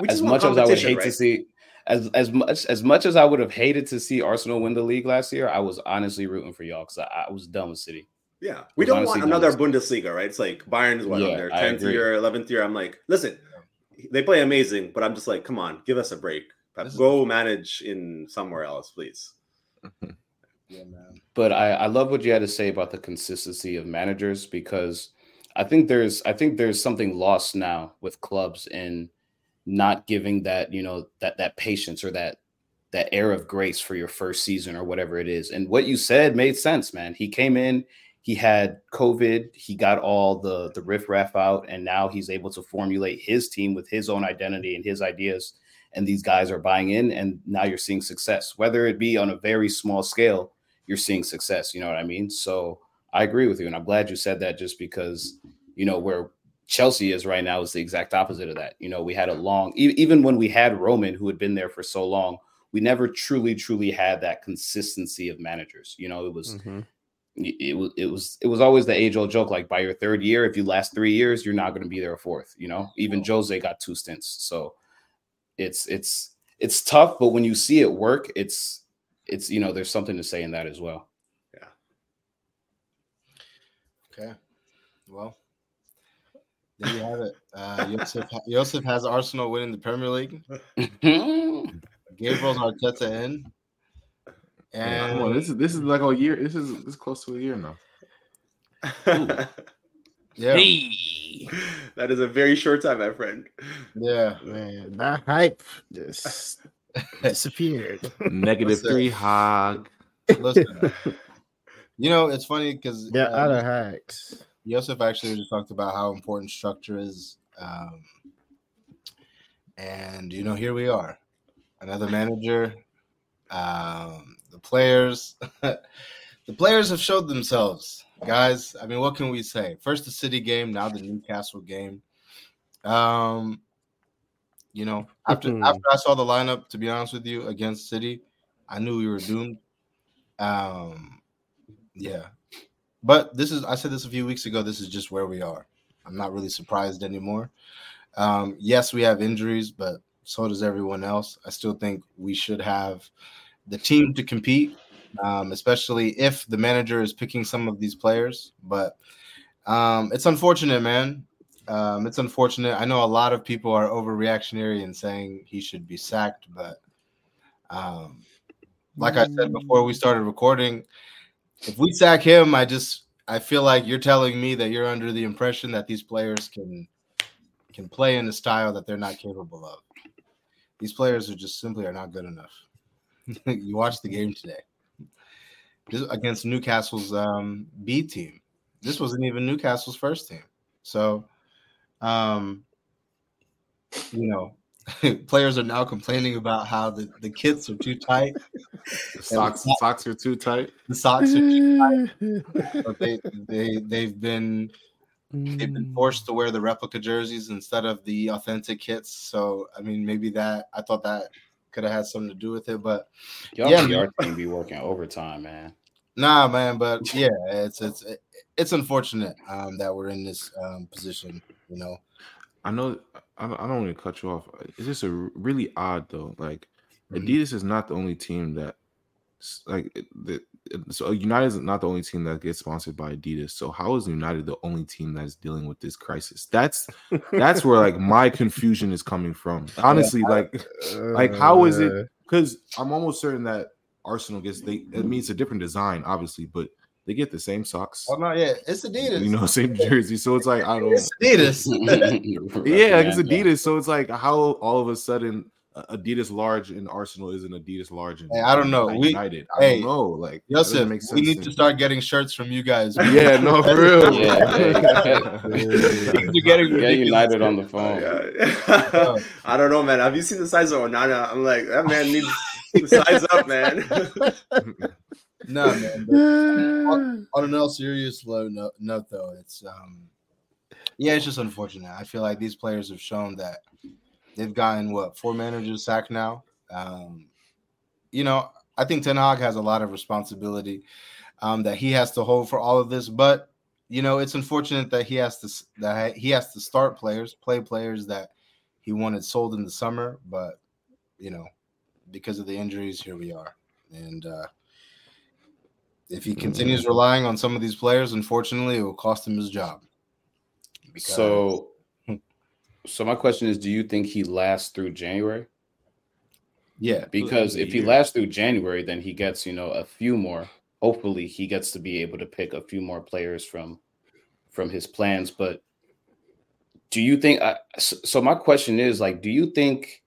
as much as I would hate right? to see, as as much as much as I would have hated to see Arsenal win the league last year, I was honestly rooting for y'all because I, I, was done with City. Yeah, we don't want another Bundesliga, right? It's like Bayern is what yeah, their tenth year, eleventh year. I'm like, listen, they play amazing, but I'm just like, come on, give us a break. Go manage in somewhere else, please. (laughs) yeah, man. But I, I love what you had to say about the consistency of managers because I think there's I think there's something lost now with clubs in not giving that you know that that patience or that that air of grace for your first season or whatever it is. And what you said made sense, man. He came in, he had COVID, he got all the the riffraff out, and now he's able to formulate his team with his own identity and his ideas. And these guys are buying in, and now you're seeing success. Whether it be on a very small scale, you're seeing success. You know what I mean? So I agree with you, and I'm glad you said that, just because you know where Chelsea is right now is the exact opposite of that. You know, we had a long, even when we had Roman, who had been there for so long, we never truly, truly had that consistency of managers. You know, it was. Mm-hmm it was it was it was always the age old joke like by your third year if you last three years you're not going to be there a fourth you know? Even jose got two stints so it's it's it's tough but when you see it work it's it's you know there's something to say in that as well. Yeah. Okay. Well there you have it. Uh Joseph, Joseph has arsenal winning the premier league. (laughs) Gabriel's arteta in and well, this is this is like a year. This is this is close to a year now. (laughs) yeah. Hey. That is a very short time, my friend. Yeah, man. That hype just (laughs) disappeared. Negative three hog. Listen, you know, it's funny because yeah, uh, other hacks. Joseph actually just talked about how important structure is. Um, and you know, here we are, another manager. Um, the players, (laughs) the players have showed themselves, guys. I mean, what can we say? First the City game, now the Newcastle game. Um, you know, after mm-hmm. after I saw the lineup, to be honest with you, against City, I knew we were doomed. Um, yeah, but this is I said this a few weeks ago. This is just where we are. I'm not really surprised anymore. Um, yes, we have injuries, but so does everyone else. I still think we should have the team to compete, um, especially if the manager is picking some of these players. But um, it's unfortunate, man. Um, it's unfortunate. I know a lot of people are overreactionary and saying he should be sacked, but um, like I said before we started recording, if we sack him, I just I feel like you're telling me that you're under the impression that these players can can play in a style that they're not capable of. These players are just simply are not good enough. (laughs) you watched the game today. This against Newcastle's um, B team. This wasn't even Newcastle's first team. So, um, you know, (laughs) players are now complaining about how the, the kits are too tight. The socks, the socks are too tight. The socks are too tight. (laughs) but they they they've been they've been forced to wear the replica jerseys instead of the authentic kits. So I mean, maybe that I thought that could have had something to do with it. But Y'all yeah, your team be working overtime, man. Nah, man, but yeah, it's it's it's unfortunate um, that we're in this um, position. You know, I know I don't, I don't want to cut you off. It's just a really odd though. Like mm-hmm. Adidas is not the only team that like the so United is not the only team that gets sponsored by Adidas. So how is United the only team that's dealing with this crisis? That's that's where like (laughs) my confusion is coming from. Honestly, like like how is it? Because uh. I'm almost certain that Arsenal gets they. It means a different design, obviously, but they get the same socks. Oh no, yeah, it's Adidas. You know, same jersey. So it's like I don't. It's Adidas. (laughs) (laughs) yeah, like it's Adidas. So it's like how all of a sudden Adidas large in Arsenal isn't Adidas large in hey, I don't know. We, United. I hey, don't know. Like listen, we need to, to start getting shirts from you guys. (laughs) yeah, no, for (laughs) real. yeah, (laughs) you're getting yeah, United on the phone. Yeah. I don't know, man. Have you seen the size of Onana? I'm like, that man needs to size up, man. no, man. On, on, an all serious low note, note, though, it's um, yeah, it's just unfortunate. I feel like these players have shown that They've gotten what four managers sacked now. Um, you know, I think Ten Hag has a lot of responsibility um, that he has to hold for all of this. But you know, it's unfortunate that he has to that he has to start players, play players that he wanted sold in the summer. But you know, because of the injuries, here we are. And uh, if he continues relying on some of these players, unfortunately, it will cost him his job. So, so my question is: Do you think he lasts through January? Yeah, because if he lasts through January, then he gets you know a few more. Hopefully, he gets to be able to pick a few more players from from his plans. But do you think? Uh, so my question is like, do you think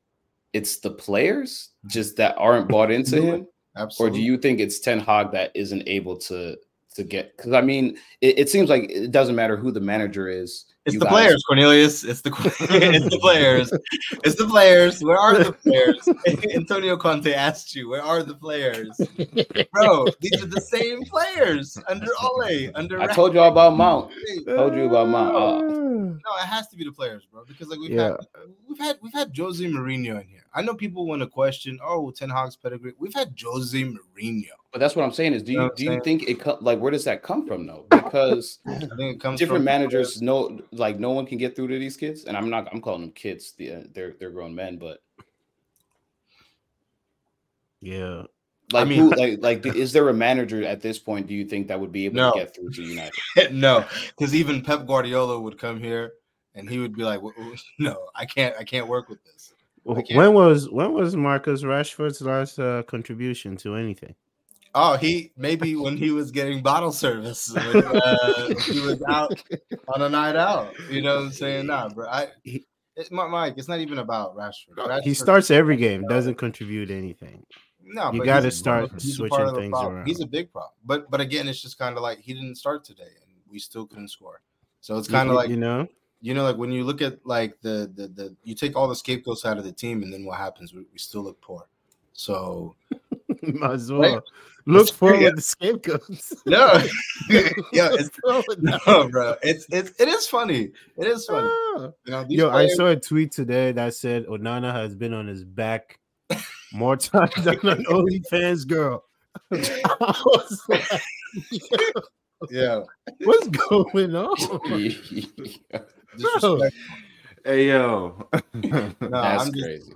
it's the players just that aren't bought (laughs) into him, Absolutely. or do you think it's Ten Hag that isn't able to to get? Because I mean, it, it seems like it doesn't matter who the manager is it's the guys. players, Cornelius. It's the (laughs) it's the players. It's the players. Where are the players? (laughs) Antonio Conte asked you, where are the players? Bro, these are the same players under Ole. Under I told you all about Mount. I told you about Mount. Uh, no, it has to be the players, bro. Because like we've yeah. had we've had we've had Jose Mourinho in here. I know people want to question, oh, Ten Hag's pedigree. We've had Jose Mourinho. But that's what I'm saying is, do you, you know do you think it co- like where does that come from though? Because I think it comes different managers know like no one can get through to these kids, and I'm not I'm calling them kids. The, they're they're grown men, but yeah. Like I mean, who, (laughs) like like is there a manager at this point? Do you think that would be able no. to get through to United? (laughs) no, because even Pep Guardiola would come here and he would be like, (laughs) "No, I can't. I can't work with this." When was when was Marcus Rashford's last uh, contribution to anything? Oh, he maybe when he was getting bottle service, when, uh, he was out (laughs) on a night out. You know what I'm saying? Nah, bro. I, it, Mike, it's not even about Rashford. Rashford he starts every game, doesn't contribute anything. No, you got to start switching things around. He's a big problem, but but again, it's just kind of like he didn't start today, and we still couldn't score. So it's kind of like you know, you know, like when you look at like the the the you take all the scapegoats out of the team, and then what happens? We, we still look poor. So (laughs) might as well. Right? Look forward yeah. to scapegoats. (laughs) No, (laughs) (laughs) yeah, it's no, bro. It's it's it is funny. It is funny. Ah. You know, Yo, players... I saw a tweet today that said Onana has been on his back more times than an OnlyFans girl. Like, yeah, what's going on? hey yo, no, that's crazy.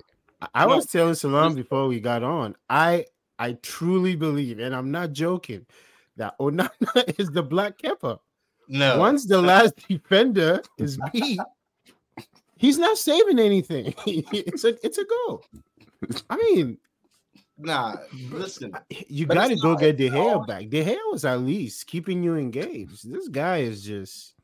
I was telling Salam before we got on. I I truly believe, and I'm not joking, that Onana (laughs) is the Black Kepa. No. Once the last defender (laughs) is beat, he's not saving anything. (laughs) it's a it's a goal. I mean, nah, listen. You got to go get De Gea back. De Gea was at least keeping you engaged. This guy is just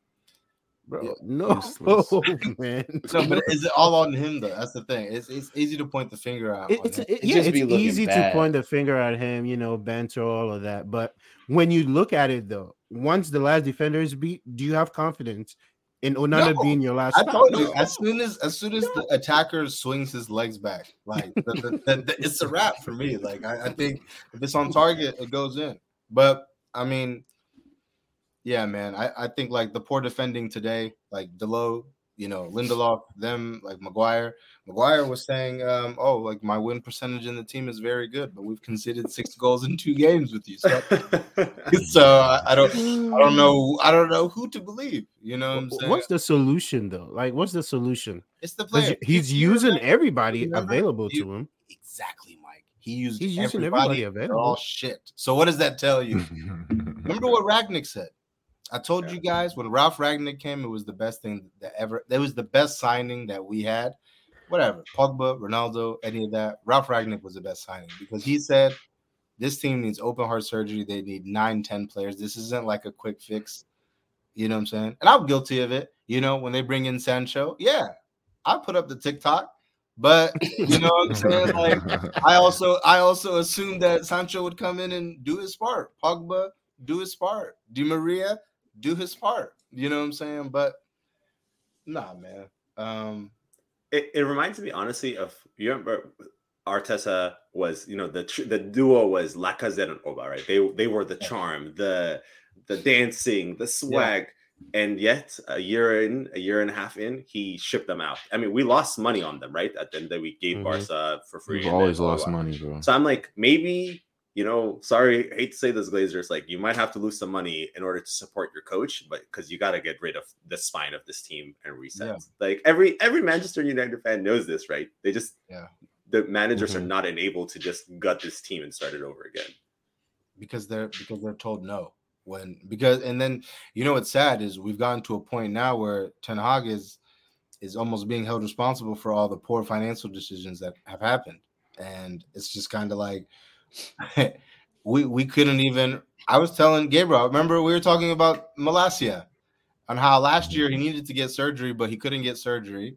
bro. Yeah, (laughs) no, (laughs) oh, man. No, but is it all on him though? That's the thing. It's it's easy to point the finger out. It, it's it, yeah, it's easy bad. to point the finger at him. You know, banter all of that. But when you look at it though, once the last defender is beat, do you have confidence in Onana no, being your last? I told you as soon as as soon as the attacker swings his legs back, like the, the, the, it's a wrap for me. Like I, I think if it's on target, it goes in. But I mean, yeah, man. I, I think like the poor defending today, like Delo, you know, Lindelof, them, like Maguire. Maguire was saying, um, oh, like my win percentage in the team is very good, but we've conceded six goals in two games with you. So, (laughs) so I, I, don't I don't know I don't know who to believe. You know what I'm saying? What's the solution though? Like what's the solution? It's the player. He's, he's using everybody available to him. Exactly, Mike. He used he's using everybody, everybody available. All shit. So what does that tell you? (laughs) Remember what Rangnick said? I told yeah. you guys when Ralph Rangnick came, it was the best thing that ever. That was the best signing that we had. Whatever, Pogba, Ronaldo, any of that. Ralph Rangnick was the best signing because he said this team needs open heart surgery. They need nine, ten players. This isn't like a quick fix. You know what I'm saying? And I'm guilty of it. You know, when they bring in Sancho, yeah, I put up the TikTok. But you know what I'm saying? (laughs) Like I also I also assumed that Sancho would come in and do his part. Pogba do his part. Di Maria do his part. You know what I'm saying? But nah, man. Um, it, it reminds me honestly of you remember Arteta was you know the the duo was Lacazette and Oba right? They they were the charm, the the dancing, the swag. Yeah. And yet, a year in, a year and a half in, he shipped them out. I mean, we lost money on them, right? At the end that we gave mm-hmm. Barca for free. We've always lost money, bro. So I'm like, maybe you know, sorry, hate to say this, Glazers, like you might have to lose some money in order to support your coach, but because you got to get rid of the spine of this team and reset. Yeah. Like every every Manchester United fan knows this, right? They just yeah the managers mm-hmm. are not enabled to just gut this team and start it over again? Because they're because they're told no. When because and then you know what's sad is we've gotten to a point now where Ten Hag is is almost being held responsible for all the poor financial decisions that have happened. And it's just kind of like (laughs) we we couldn't even I was telling Gabriel, remember we were talking about Malacia on how last year he needed to get surgery, but he couldn't get surgery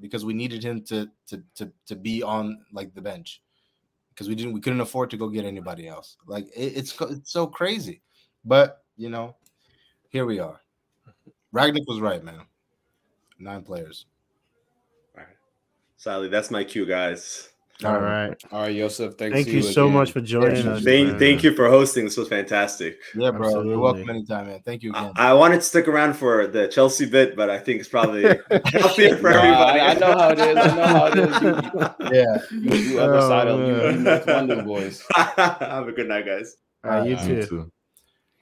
because we needed him to to to to be on like the bench because we didn't we couldn't afford to go get anybody else. Like it, it's it's so crazy, but you know, here we are. Rangnick was right, man. Nine players. All right, Sally, that's my cue, guys. All right. All right, Joseph. Thank you, you so much for joining us. Thank, thank you for hosting. This was fantastic. Yeah, bro. Absolutely. You're welcome anytime, man. Thank you again. I, I, wanted to stick around for the Chelsea bit, but I think it's probably (laughs) healthier for no, everybody. I, I, know how it is. I know how it is. You, (laughs) yeah. You, you other oh, side of you, London (laughs) boys. Have a good night, guys. All right, you too. too.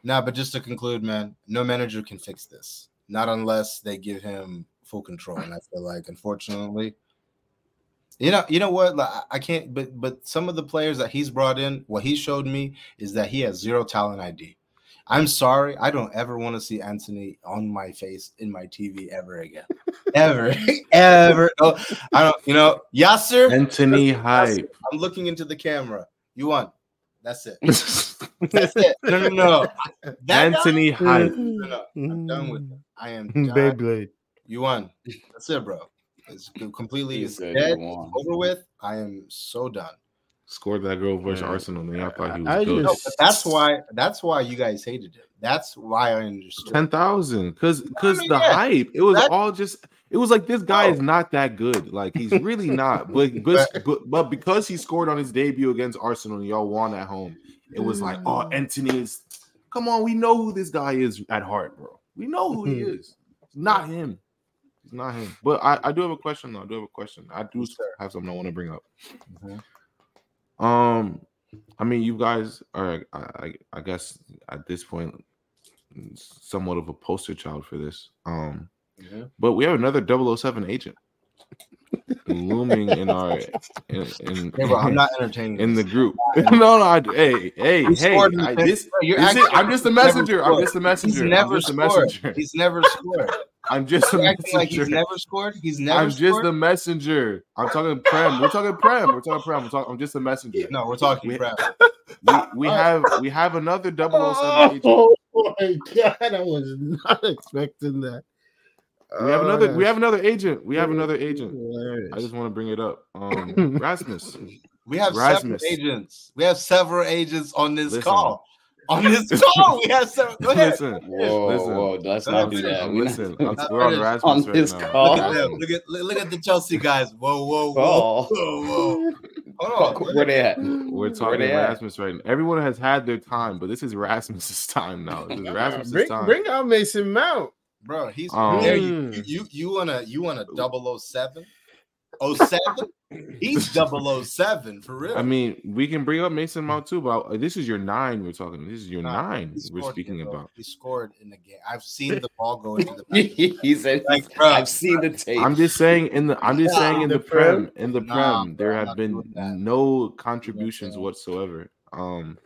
Nah, but just to conclude, man, no manager can fix this. Not unless they give him full control. And I feel like, unfortunately, you know, you know what? Like, I can't. But but some of the players that he's brought in, what he showed me is that he has zero talent ID. I'm sorry, I don't ever want to see Antony on my face in my TV ever again, (laughs) ever, (laughs) ever. Oh, I don't. You know, Yasser Antony hype. I'm looking into the camera. You won. That's it. (laughs) That's it. No, no, no. That Antony guy? hype. No, no, I'm done with it. I am done. Beyblade. You won. That's it, bro. It's completely it's dead. over with. I am so done. Scored that girl versus Arsenal, and I thought he was I good. Just, that's why. That's why you guys hated him. That's why I understood. Ten thousand, because because I mean, the yeah, hype. It was all just. It was like this guy is not that good. Like he's really not. (laughs) But but, but but because he scored on his debut against Arsenal and y'all won at home, it was like, oh, mm. Antony is. Come on, we know who this guy is at heart, bro. We know who he is. It's not him. It's not him. But I, I do have a question though. I do have a question. I do have something I want to bring up. Mm-hmm. Um, I mean, you guys are, I, I guess, at this point, somewhat of a poster child for this. Um, mm-hmm. but we have another 007 agent looming in our (laughs) in, in hey, bro, I'm not (laughs) entertaining in the group. (laughs) no, no, I, hey, hey, hey, I, this, this is, I'm just a messenger. I'm just a messenger. He's never scored. He's never scored. I'm just a messenger. Like he's never scored. He's never. I'm scored? just a messenger. I'm talking prem. We're talking prem. We're talking prem. We're talking, I'm just a messenger. No, we're talking we, prem. (laughs) We, we have we have another 007 oh, oh my god! I was not expecting that. We have another. We have another agent. We have another agent. I just want to bring it up. Um, (laughs) Rasmus. We have Rasmus. several agents. We have several agents on this Listen, call on this call. We have some. Go ahead. Listen, whoa, listen, whoa, let's not do that. Listen, we're on (laughs) Rasmus on right this now. call. Look at, look at look at the Chelsea guys. Whoa, whoa, whoa, (laughs) whoa, whoa. Hold on. Where they at? We're talking Rasmus at? right now. Everyone has had their time, but this is Rasmus's (laughs) time now. This is Rasmus's bring, time. Bring out Mason Mount, bro. He's um, there. You, you you wanna you wanna double 007? 07? He's 007 for real. I mean, we can bring up Mason Mount too, but this is your nine we're talking. This is your nah, nine we're speaking about. He scored in the game. I've seen the (laughs) ball go into the (laughs) he said like, bro, I've seen the tape. I'm just saying in the I'm just saying in the, the prem, in the prem, nah, there have been no contributions whatsoever. Um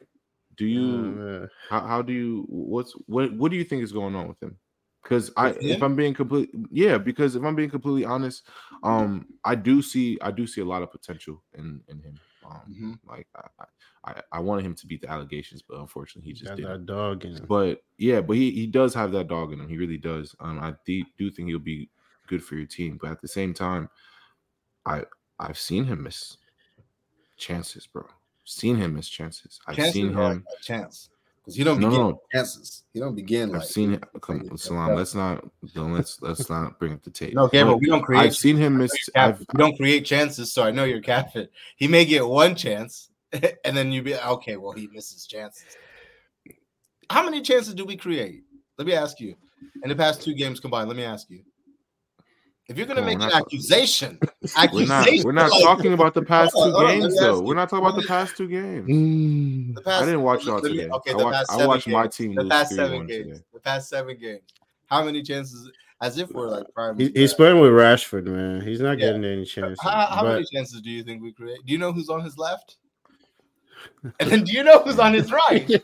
do you oh, how, how do you what's what what do you think is going on with him? Because I, if I'm being complete, yeah, because if I'm being completely honest, um, I do see, I do see a lot of potential in in him. Um, mm-hmm. like I, I, I wanted him to beat the allegations, but unfortunately, he just did that dog in him. But yeah, but he he does have that dog in him. He really does. Um, I do, do think he'll be good for your team, but at the same time, I I've seen him miss chances, bro. Seen him miss chances. I've chances seen him chance because he don't no, begin no. chances. He don't begin. I've like, seen it. Come, Salam. Let's not. Don't let's let's not bring up the tape. No, okay, but we don't create. I've seen him miss. We don't create chances, so I know you're capping. He may get one chance, (laughs) and then you be okay. Well, he misses chances. How many chances do we create? Let me ask you. In the past two games combined, let me ask you. If you're gonna make an accusation, (laughs) accusation, we're not, we're not talking about the (laughs) past two games though. We're not talking about the past two games. Mm. Past, I didn't watch y'all today. Okay, I, watched, I watched my team. The past seven games. Today. The past seven games. How many chances? as if we're like prime. He, he's playing with Rashford, man. He's not yeah. getting any chances. How, how but... many chances do you think we create? Do you know who's on his left? (laughs) And then do you know who's on his right? (laughs) (laughs) you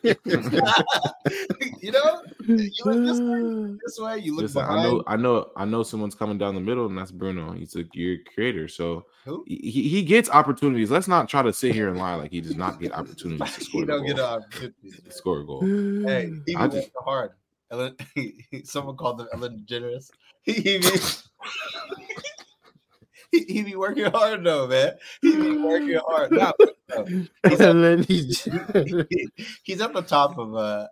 know, you look this way, this way you look Listen, behind. I know, I know, I know someone's coming down the middle, and that's Bruno. He's a your creator, so he, he gets opportunities. Let's not try to sit here and lie like he does not get opportunities to score. he don't get opportunities. To score a goal. Hey, he I just, hard. Ellen, someone called him Ellen DeGeneres. He, he, he, he be working hard though, man. He be working (laughs) hard. No, no. He's, at, (laughs) he's, he's at the top of a.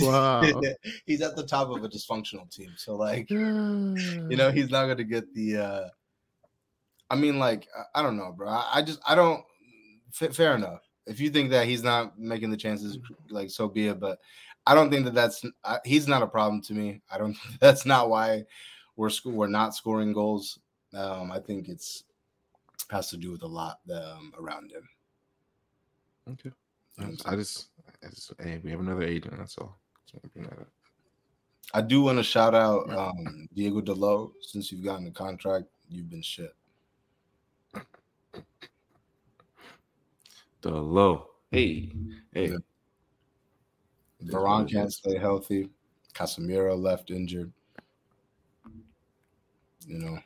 Wow. (laughs) he's at the top of a dysfunctional team. So like, you know, (sighs) he's not gonna get the. uh I mean, like, I, don't know, bro. I, I just I don't. F- fair enough. If you think that he's not making the chances, like so be it. But I don't think that that's uh, he's not a problem to me. I don't. That's not why we're we're not scoring goals. Um, I think it's has to do with a lot um, around him. Okay. I just, I just, hey, we have another agent. That's all. I do want to shout out um, Diogo Dalot. Since you've gotten the contract, you've been shit. Dalot. Hey, hey. Yeah. Varane can't stay healthy. Casemiro left injured. You know.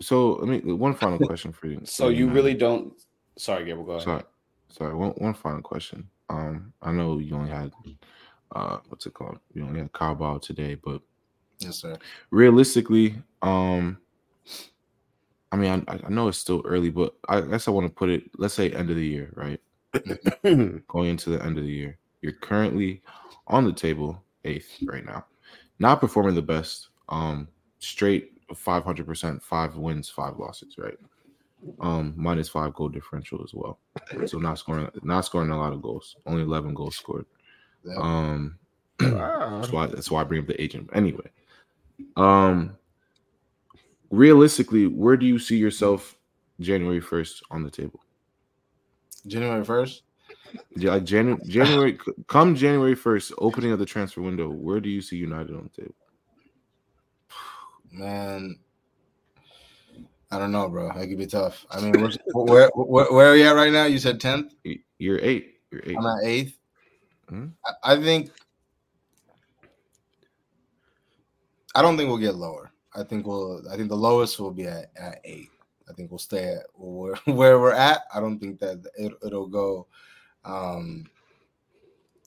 So, I mean, one final (laughs) question for you. So you really don't. Sorry, Gabriel. Go ahead. Sorry, sorry. One one final question. Um, I know you only had, uh, what's it called? You only had Carabao today, but yes, sir. Realistically, um, I mean, I, I know it's still early, but I guess I want to put it. Let's say end of the year, right? (clears throat) Going into the end of the year, you're currently on the table eighth right now, not performing the best. Um, straight 500%, five wins, five losses, right? Um, minus five goal differential as well. (laughs) So not scoring, not scoring a lot of goals. Only 11 goals scored. Um, (clears throat) wow. that's why that's why I bring up the agent. Anyway, um, realistically, where do you see yourself January 1st on the table? January 1st? Yeah, like January, January, come January 1st, opening of the transfer window, where do you see United on the table? Man, I don't know, bro. That could be tough. I mean, where, where, where are you at right now? You said tenth. You're eight. You're eight. I'm at 8th mm-hmm. I, I think. I don't think we'll get lower. I think we'll. I think the lowest will be at, at eight. I think we'll stay at where, (laughs) where we're at. I don't think that it, it'll go um,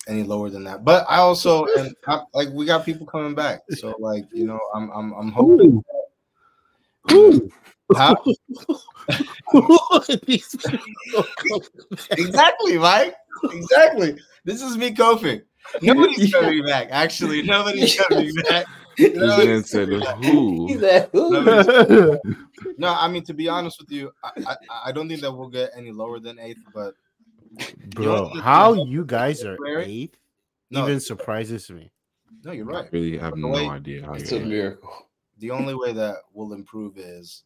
any lower than that. But I also (laughs) and I, like we got people coming back, so like you know, I'm I'm I'm hoping. Ooh. Um, (laughs) exactly, Mike. Exactly. This is me coping. Nobody's coming back. Actually, nobody's (laughs) coming back. Nobody's said who? no, I mean to be honest with you, I, I, I don't think that we'll get any lower than eighth, but Bro, how you guys are eighth no, even surprises me. No, you're right. I really have no way, idea how it's a miracle. The only way that will improve is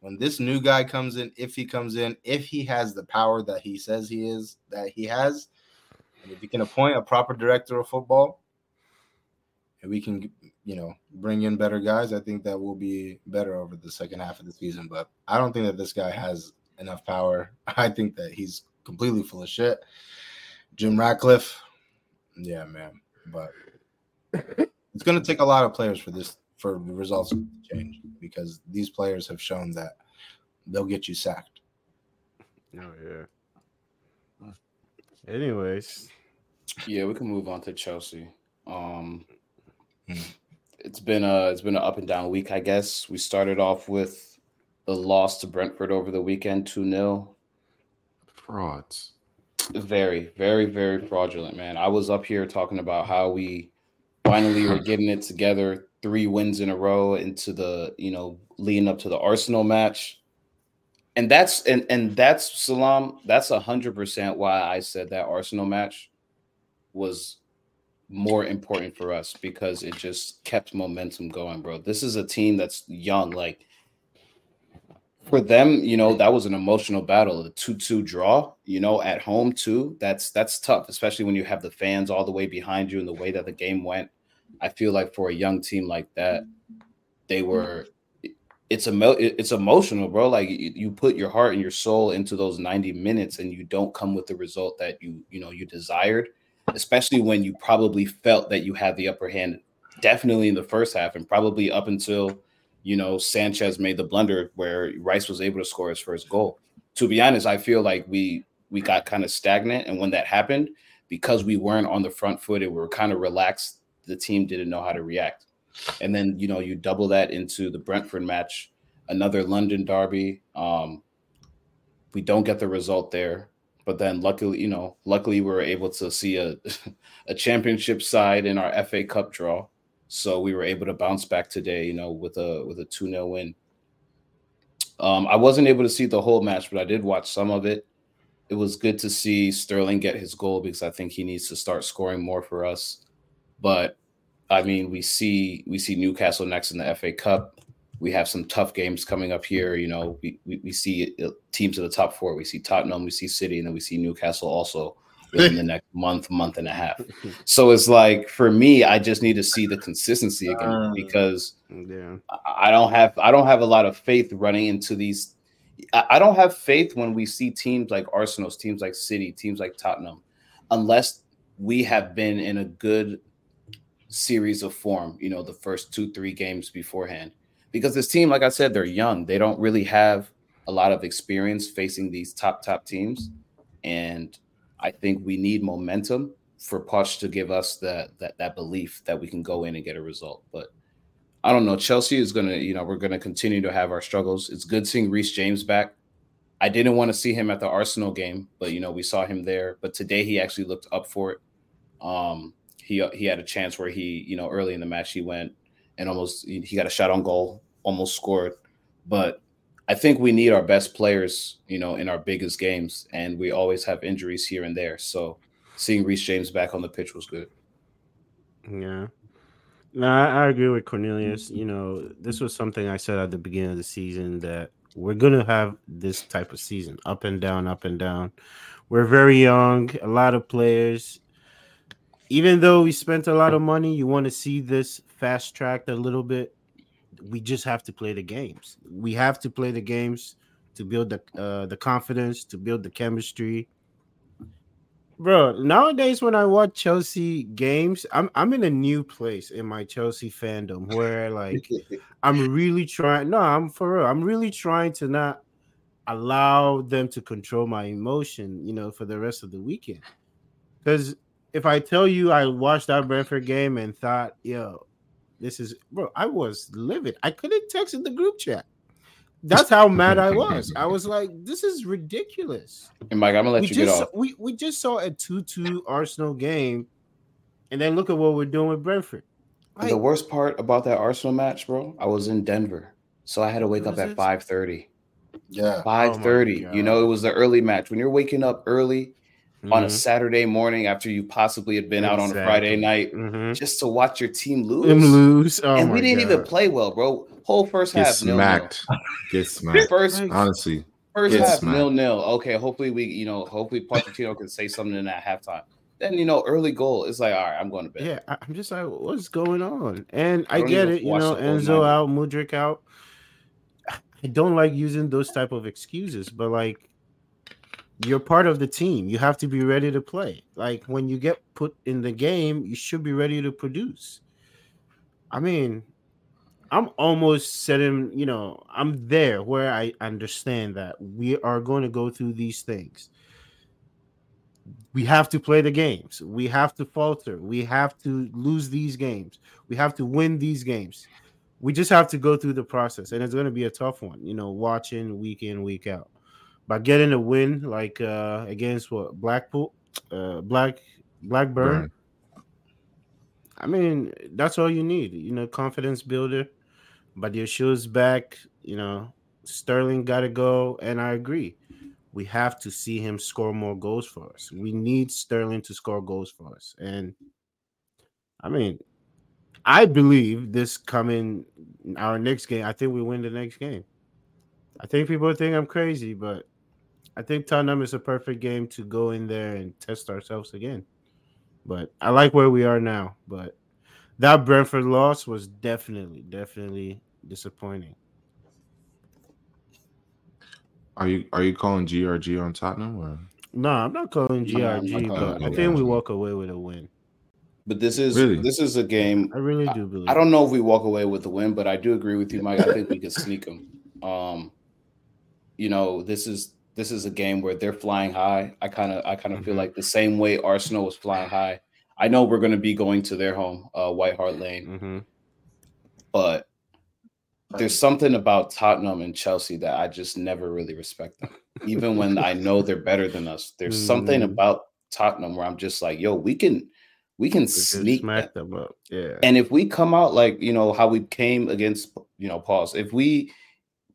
when this new guy comes in, if he comes in, if he has the power that he says he is, that he has, and if he can appoint a proper director of football, and we can, you know, bring in better guys, I think that will be better over the second half of the season. But I don't think that this guy has enough power. (laughs) I think that he's completely full of shit. Jim Ratcliffe, yeah, man. But (laughs) it's going to take a lot of players for this for the results to change because these players have shown that they'll get you sacked. Oh yeah. Anyways, yeah, we can move on to Chelsea. Um, hmm. it's been a it's been an up and down week, I guess. We started off with the loss to Brentford over the weekend, two 0 Frauds. Very, very, very fraudulent, man. I was up here talking about how we finally were getting it together, three wins in a row into the, you know, leading up to the Arsenal match. And that's and and that's Salam, that's a hundred percent why I said that Arsenal match was more important for us because it just kept momentum going, bro. This is a team that's young. Like for them, you know, that was an emotional battle, a 2-2 draw, you know, at home too. That's that's tough, especially when you have the fans all the way behind you and the way that the game went. I feel like for a young team like that, they were it's emo- it's emotional, bro. Like you, you put your heart and your soul into those 90 minutes and you don't come with the result that you you know you desired, especially when you probably felt that you had the upper hand definitely in the first half and probably up until you know Sanchez made the blunder where Rice was able to score his first goal. To be honest, I feel like we we got kind of stagnant and when that happened because we weren't on the front foot and we were kind of relaxed, the team didn't know how to react. And then, you know, you double that into the Brentford match, another London derby. Um, we don't get the result there. But then luckily, you know, luckily we were able to see a, (laughs) a championship side in our FA Cup draw. So we were able to bounce back today, you know, with a with a 2-0 win. Um, I wasn't able to see the whole match, but I did watch some of it. It was good to see Sterling get his goal because I think he needs to start scoring more for us. But I mean, we see we see Newcastle next in the FA Cup. We have some tough games coming up here. You know, we, we, we see uh, teams in the top four. We see Tottenham, we see City, and then we see Newcastle also within the next month, month and a half. So it's like for me, I just need to see the consistency again uh, because yeah. I don't have I don't have a lot of faith running into these. I don't have faith when we see teams like Arsenal's, teams like City, teams like Tottenham, unless we have been in a good series of form, you know, the first two, three games beforehand. Because this team, like I said, they're young. They don't really have a lot of experience facing these top, top teams. And I think we need momentum for Poch to give us that that that belief that we can go in and get a result. But I don't know. Chelsea is gonna, you know, we're gonna continue to have our struggles. It's good seeing Reece James back. I didn't want to see him at the Arsenal game, but you know, we saw him there. But today he actually looked up for it. Um, he he had a chance where he, you know, early in the match he went and almost he got a shot on goal, almost scored. But I think we need our best players, you know, in our biggest games, and we always have injuries here and there. So seeing Reece James back on the pitch was good. Yeah. No, I, I agree with Cornelius. You know, this was something I said at the beginning of the season that we're gonna have this type of season, up and down, up and down. We're very young, a lot of players even though we spent a lot of money, you want to see this fast tracked a little bit. We just have to play the games. We have to play the games to build the uh, the confidence, to build the chemistry. Bro, nowadays when I watch Chelsea games, I'm I'm in a new place in my Chelsea fandom where like (laughs) I'm really trying. No, I'm for real. I'm really trying to not allow them to control my emotion, you know, for the rest of the weekend. Because if I tell you I watched that Brentford game and thought, yo, this is bro, I was livid. I couldn't text in the group chat. That's how mad I (laughs) was. I was like, this is ridiculous. And Mike, I'm gonna let we you just, get off. We we just saw a 2-2 Arsenal game, and then look at what we're doing with Brentford. Like, the worst part about that Arsenal match, bro, I was in Denver. So I had to wake up at 5 30. Yeah. 5 30. Oh you know, it was the early match. When you're waking up early mm-hmm. on a mm-hmm. Saturday morning after you possibly had been exactly. out on a Friday night mm-hmm. just to watch your team lose. Them lose. Oh and we didn't God. even play well, bro. Whole first Get half smacked. Nil, Get (laughs) smacked. First, honestly. First half smacked. nil nil. Okay, hopefully we, you know, hopefully Pochettino can say something in that halftime. Then you know, early goal. It's like, all right, I'm going to bed. Yeah, I'm just like, what's going on? And I, I get it. You know, Enzo out, Mudryk out. I don't like using those type of excuses, but like you're part of the team. You have to be ready to play. Like when you get put in the game, you should be ready to produce. I mean, I'm almost setting, you know, I'm there where I understand that we are going to go through these things. We have to play the games. We have to falter. We have to lose these games. We have to win these games. We just have to go through the process, and it's going to be a tough one, you know, watching week in, week out by getting a win like uh against what Blackpool, uh Black Blackburn. Burn. I mean, that's all you need, you know, confidence builder. But your shoes back, you know, Sterling got to go, and I agree. We have to see him score more goals for us. We need Sterling to score goals for us, and I mean, I believe this coming our next game. I think we win the next game. I think people think I'm crazy, but I think Tottenham is a perfect game to go in there and test ourselves again. But I like where we are now. But that Brentford loss was definitely, definitely disappointing. Are you are you calling GRG on Tottenham or? No, I'm not calling GRG, no, but I think we walk away with a win. But this is really? this is a game. I really do believe. I, I, don't know if we walk away with the win, but I do agree with you, Mike. I think we could sneak them. Um, you know, this is this is a game where they're flying high. I kind of I kind of mm-hmm. feel like the same way Arsenal was flying high. I know we're going to be going to their home, uh, White Hart Lane, mm-hmm. but there's something about Tottenham and Chelsea that I just never really respect them. Even when I know they're better than us, there's mm-hmm. something about Tottenham where I'm just like, yo, we can we can we sneak smack them. them up. Yeah. And if we come out like, you know, how we came against, you know, pause, if we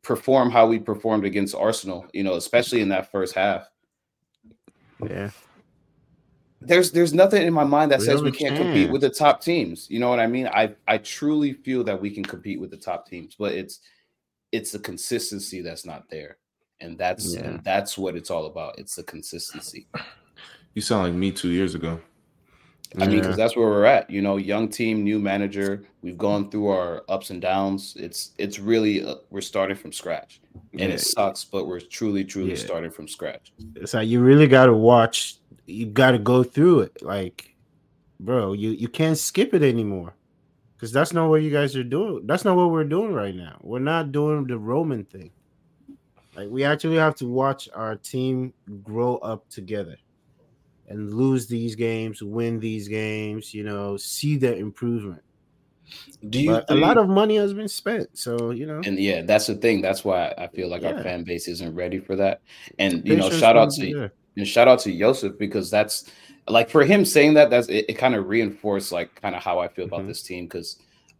perform how we performed against Arsenal, you know, especially in that first half. Yeah. There's there's nothing in my mind that we says we can't compete with the top teams. You know what I mean? I I truly feel that we can compete with the top teams, but it's it's the consistency that's not there. And that's yeah. and that's what it's all about. It's the consistency. You sound like me two years ago. I mean, because that's where we're at. You know, young team, new manager. We've gone through our ups and downs. It's it's really uh, we're starting from scratch, and yeah. it sucks, but we're truly, truly yeah. starting from scratch. It's like you really got to watch. You got to go through it, like, bro. You you can't skip it anymore, because that's not what you guys are doing. That's not what we're doing right now. We're not doing the Roman thing. Like we actually have to watch our team grow up together and lose these games, win these games, you know, see the improvement. Do you think, a lot of money has been spent, so you know, and yeah, that's the thing. That's why I feel like yeah. our fan base isn't ready for that. And you know, shout out to and shout out to Joseph because that's like for him saying that that's it, it kind of reinforced like kind of how I feel about mm-hmm. this team because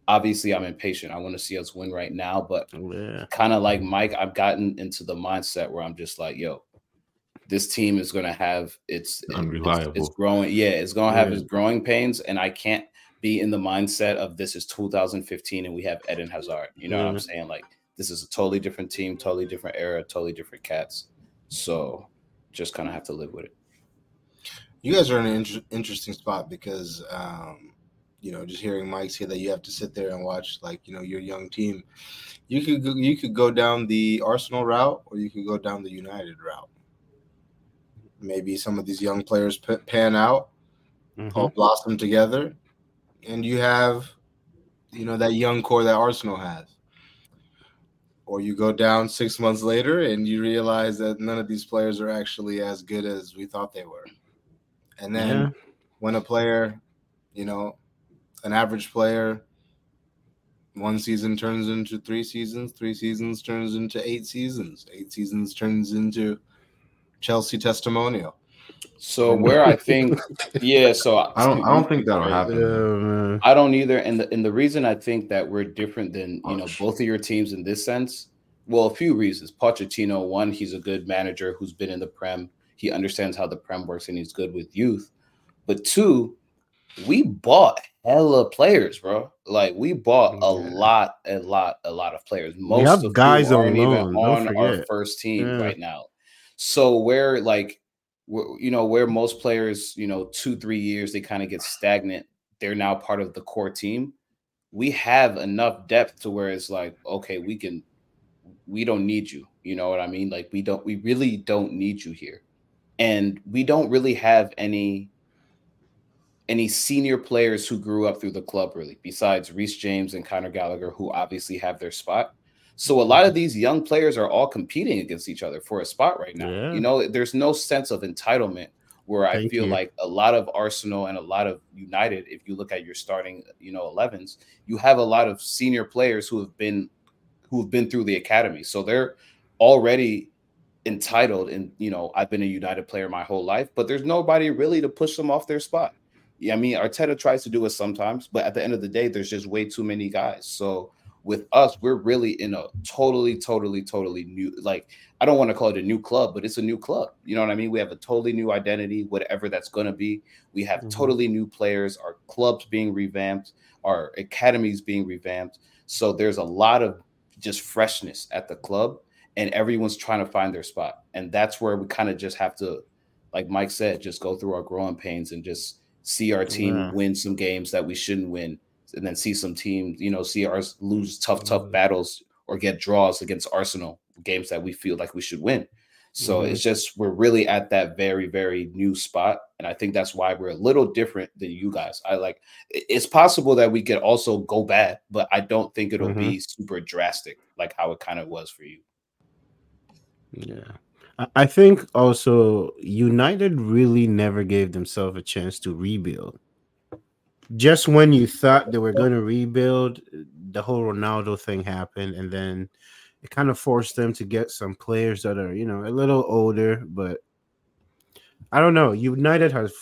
obviously I'm impatient. I want to see us win right now, but yeah. kind of like Mike, I've gotten into the mindset where I'm just like, yo, this team is going to have its unreliable. It's, it's, growing. Yeah, it's going to have yeah. its growing pains, and I can't be in the mindset of this is 2015 and we have Eden Hazard. You know what I'm saying? Like this is a totally different team, totally different era, totally different cats. So just kind of have to live with it. You guys are in an inter- interesting spot because, um, you know, just hearing Mike say that you have to sit there and watch, like, you know, your young team. You could go, you could go down the Arsenal route, or you could go down the United route maybe some of these young players pan out, mm-hmm. all blossom together, and you have, you know, that young core that Arsenal has. Or you go down six months later and you realize that none of these players are actually as good as we thought they were. And then yeah. when a player, you know, an average player, one season turns into three seasons, three seasons turns into eight seasons, eight seasons turns into Chelsea testimonial. So uh, where I think, (laughs) yeah. So I don't, I don't think that'll happen. Yeah, I don't either. And the and the reason I think that we're different than you know both of your teams in this sense, well, a few reasons. Pochettino, one, he's a good manager who's been in the Prem. He understands how the Prem works and he's good with youth. But two, we bought hella players, bro. Like we bought a lot, a lot, a lot of players. Most of guys on loan. on our first team yeah. right now. So where like you know where most players, you know, two three years they kind of get stagnant. They're now part of the core team. We have enough depth to where it's like, okay, we can, we don't need you. You know what I mean? Like we don't, we really don't need you here, and we don't really have any any senior players who grew up through the club really besides Reece James and Conor Gallagher who obviously have their spot so a lot of these young players are all competing against each other for a spot right now. Yeah. You know, there's no sense of entitlement where Thank I feel you. like a lot of Arsenal and a lot of United, if you look at your starting, you know, 11s, you have a lot of senior players who have been who have been through the academy. So they're already entitled and you know, I've been a United player my whole life, but there's nobody really to push them off their spot. Yeah, I mean, Arteta tries to do it sometimes, but at the end of the day, there's just way too many guys. So with us, we're really in a totally, totally, totally new, like, I don't want to call it a new club, but it's a new club. You know what I mean? We have a totally new identity, whatever that's going to be. We have mm-hmm. totally new players, our clubs being revamped, our academies being revamped. So there's a lot of just freshness at the club, and everyone's trying to find their spot. And that's where we kind of just have to, like Mike said, just go through our growing pains and just see our team yeah. win some games that we shouldn't win and then see some teams, you know, see ours lose tough, tough mm-hmm. battles or get draws against Arsenal games that we feel like we should win. So mm-hmm. it's just we're really at that very very new spot, and I think that's why we're a little different than you guys. I like it's possible that we could also go bad, but I don't think it'll mm-hmm. be super drastic like how it kind of was for you. Yeah. I think also United really never gave themselves a chance to rebuild. Just when you thought they were going to rebuild, the whole Ronaldo thing happened, and then it kind of forced them to get some players that are, you know, a little older, but I don't know. United has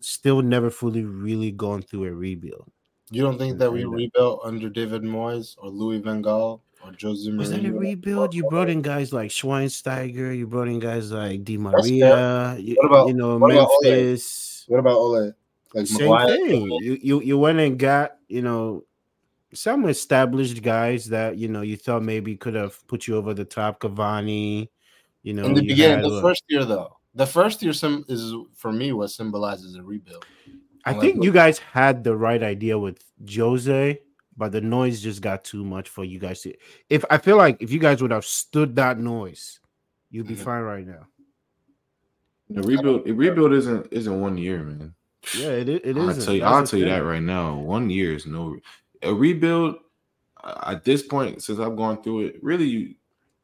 still never fully really gone through a rebuild. You don't think that we uh, rebuilt under David Moyes or Louis Van Gaal or Jose Mourinho? Was that a rebuild? You brought in guys like Schweinsteiger. You brought in guys like Di Maria. You, what about you know what Memphis? About what about Ole? Like Same Maguire? thing. You, you you went and got you know some established guys that you know you thought maybe could have put you over the top. Cavani, you know, in the beginning, the first year though, the first year some is for me what symbolizes a rebuild. I think you guys had the right idea with Jose, but the noise just got too much for you guys to. If I feel like if you guys would have stood that noise, you'd be mm-hmm. fine right now. The rebuild, the rebuild isn't isn't one year, man. Yeah, it it is. I'll tell you, I'll tell you that right now. One year is no a rebuild at this point, since I've gone through it, really,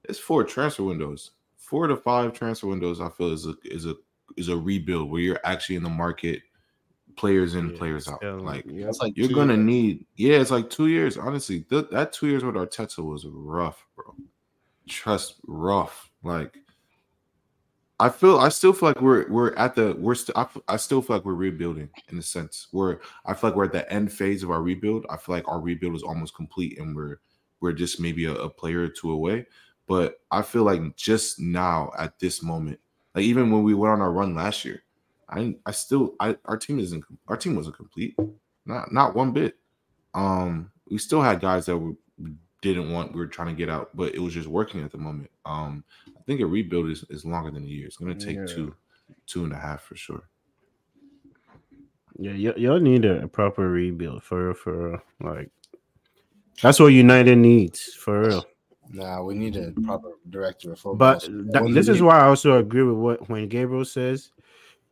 it's four transfer windows, four to five transfer windows. I feel is a is a is a rebuild where you're actually in the market, players in, yeah, players out. like, yeah, like you're gonna years. need, yeah, it's like two years. Honestly, th- that two years with Arteta was rough, bro. Trust rough. Like I feel I still feel like we're we're at the we're still I, I still feel like we're rebuilding in a sense. We're I feel like we're at the end phase of our rebuild. I feel like our rebuild is almost complete and we're we're just maybe a, a player or two away. But I feel like just now at this moment, like even when we went on our run last year, I I still I our team isn't our team wasn't complete. Not not one bit. Um we still had guys that were didn't want we were trying to get out, but it was just working at the moment. Um think a rebuild is, is longer than a year. It's going to take yeah. two, two and a half for sure. Yeah, y- y'all need a, a, proper rebuild for for like. That's what United needs for real. Nah, we need a proper director of football. But th- this is why I also agree with what when Gabriel says,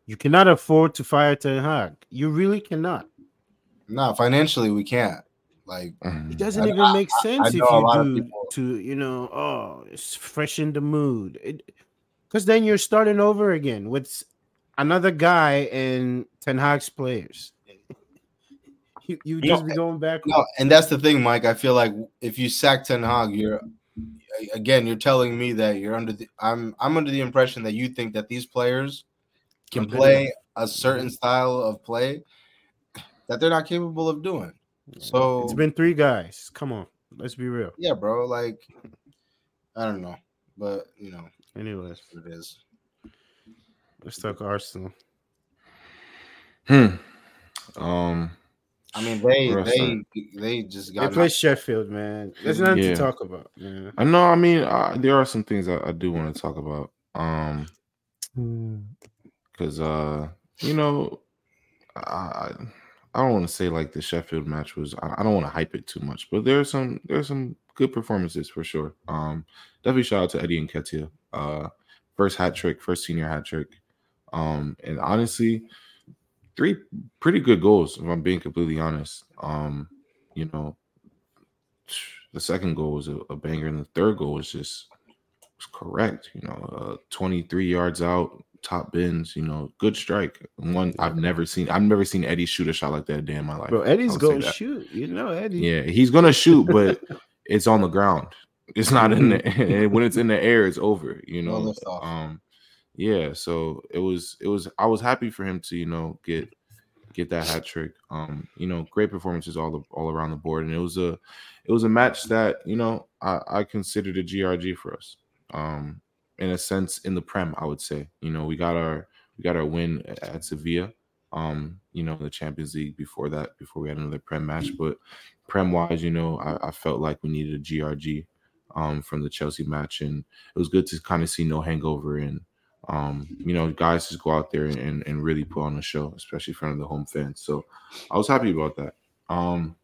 you cannot afford to fire Ten Hag. You really cannot. No, financially we can't. Like mm-hmm. it doesn't I, even make sense I, I if you do to you know oh it's freshen the mood because then you're starting over again with another guy and Ten Hag's players. (laughs) you you just no, be going back. No, and that's the thing, Mike. I feel like if you sack Ten Hag, you're again you're telling me that you're under the I'm I'm under the impression that you think that these players can play a certain style of play that they're not capable of doing. So it's been three guys. Come on, let's be real. Yeah, bro. Like, I don't know, but you know. Anyways, it is. Let's talk Arsenal. Hmm. Um. I mean, they they they just got. They play Sheffield, man. There's nothing yeah. to talk about. Yeah. I know. I mean, uh, there are some things I, I do want to talk about. Um. Because hmm. uh, you know, I I don't want to say like the Sheffield match was. I, don't want to hype it too much, but there's some there's some good performances for sure. Um, definitely shout out to Eddie Nketiah. Uh, first hat trick, first senior hat trick. Um, and honestly, three pretty good goals. If I'm being completely honest. Um, you know, the second goal was a, a banger, and the third goal was just was correct. You know, uh, 23 yards out, top bins. You know, good strike. One I've never seen. I've never seen Eddie shoot a shot like that a day in my life. Bro, Eddie's gonna shoot. You know, Eddie. Yeah, he's gonna shoot, but (laughs) it's on the ground. It's not in the (laughs) when it's in the air, it's over. You know. Um, yeah. So it was. It was. I was happy for him to you know get get that hat trick. Um, you know, great performances all the, all around the board, and it was a it was a match that you know I, I considered a GRG for us. Um, in a sense in the prem i would say. You know we got our we got our win at sevilla um you know the champions league before that before we had another prem match. But prem wise you know I, I, felt like we needed a grg um from the chelsea match. And it was good to kind of see no hangover and um you know guys just go out there and, and really put on a show especially in front of the home fans. So i was happy about that. Um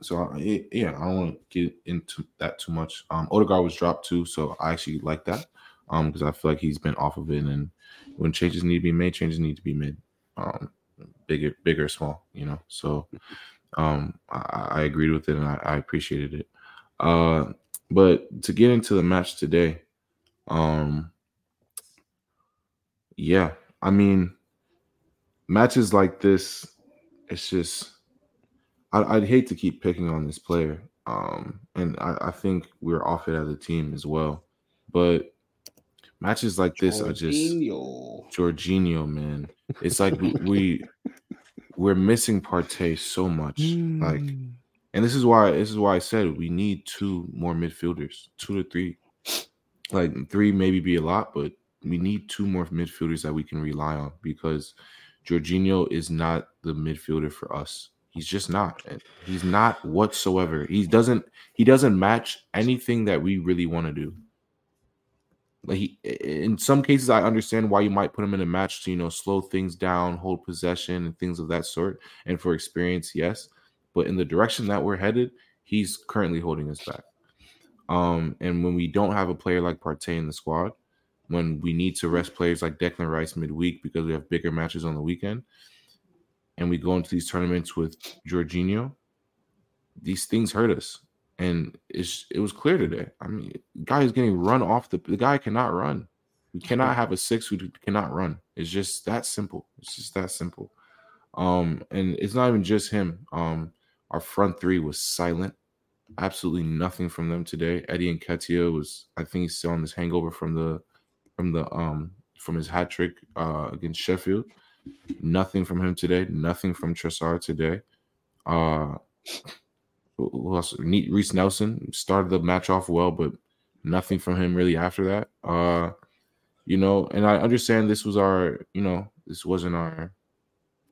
So yeah, I don't want to get into that too much. Um, Odegaard was dropped too, so I actually like that. Um, because I feel like he's been off of it, and when changes need to be made, changes need to be made. Um, bigger, bigger, small, you know. So, um, I, I agreed with it, and I, I appreciated it. Uh, but to get into the match today, um, yeah, I mean, matches like this, it's just I, would hate to keep picking on this player, um, and I, I, think we're off it as a team as well. But matches like this Jorginho. are just Jorginho, man. It's like we, we (laughs) we're missing Partey so much, like, hmm. and this is why this is why I said we need two more midfielders, two to three, like three maybe be a lot, but we need two more midfielders that we can rely on because Jorginho is not the midfielder for us. He's just not. He's not whatsoever. He doesn't he doesn't match anything that we really want to do. Like he, in some cases, I understand why you might put him in a match to you know slow things down, hold possession, and things of that sort. And for experience, yes, but in the direction that we're headed, he's currently holding us back. Um, and when we don't have a player like Partey in the squad, when we need to rest players like Declan Rice midweek because we have bigger matches on the weekend, and we go into these tournaments with Jorginho, these things hurt us. And it's it was clear today. I mean, guy is getting run off the the guy cannot run. We cannot have a six who cannot run. It's just that simple. It's just that simple. Um, and it's not even just him. Um, our front three was silent. Absolutely nothing from them today. Eddie Nketiah was, I think he's still on this hangover from the from the um from his hat trick uh against Sheffield. Nothing from him today. Nothing from Trossard today. Uh, who else? Reiss Nelson started the match off well, but nothing from him really after that. Uh, you know, and I understand this was our, you know, this wasn't our,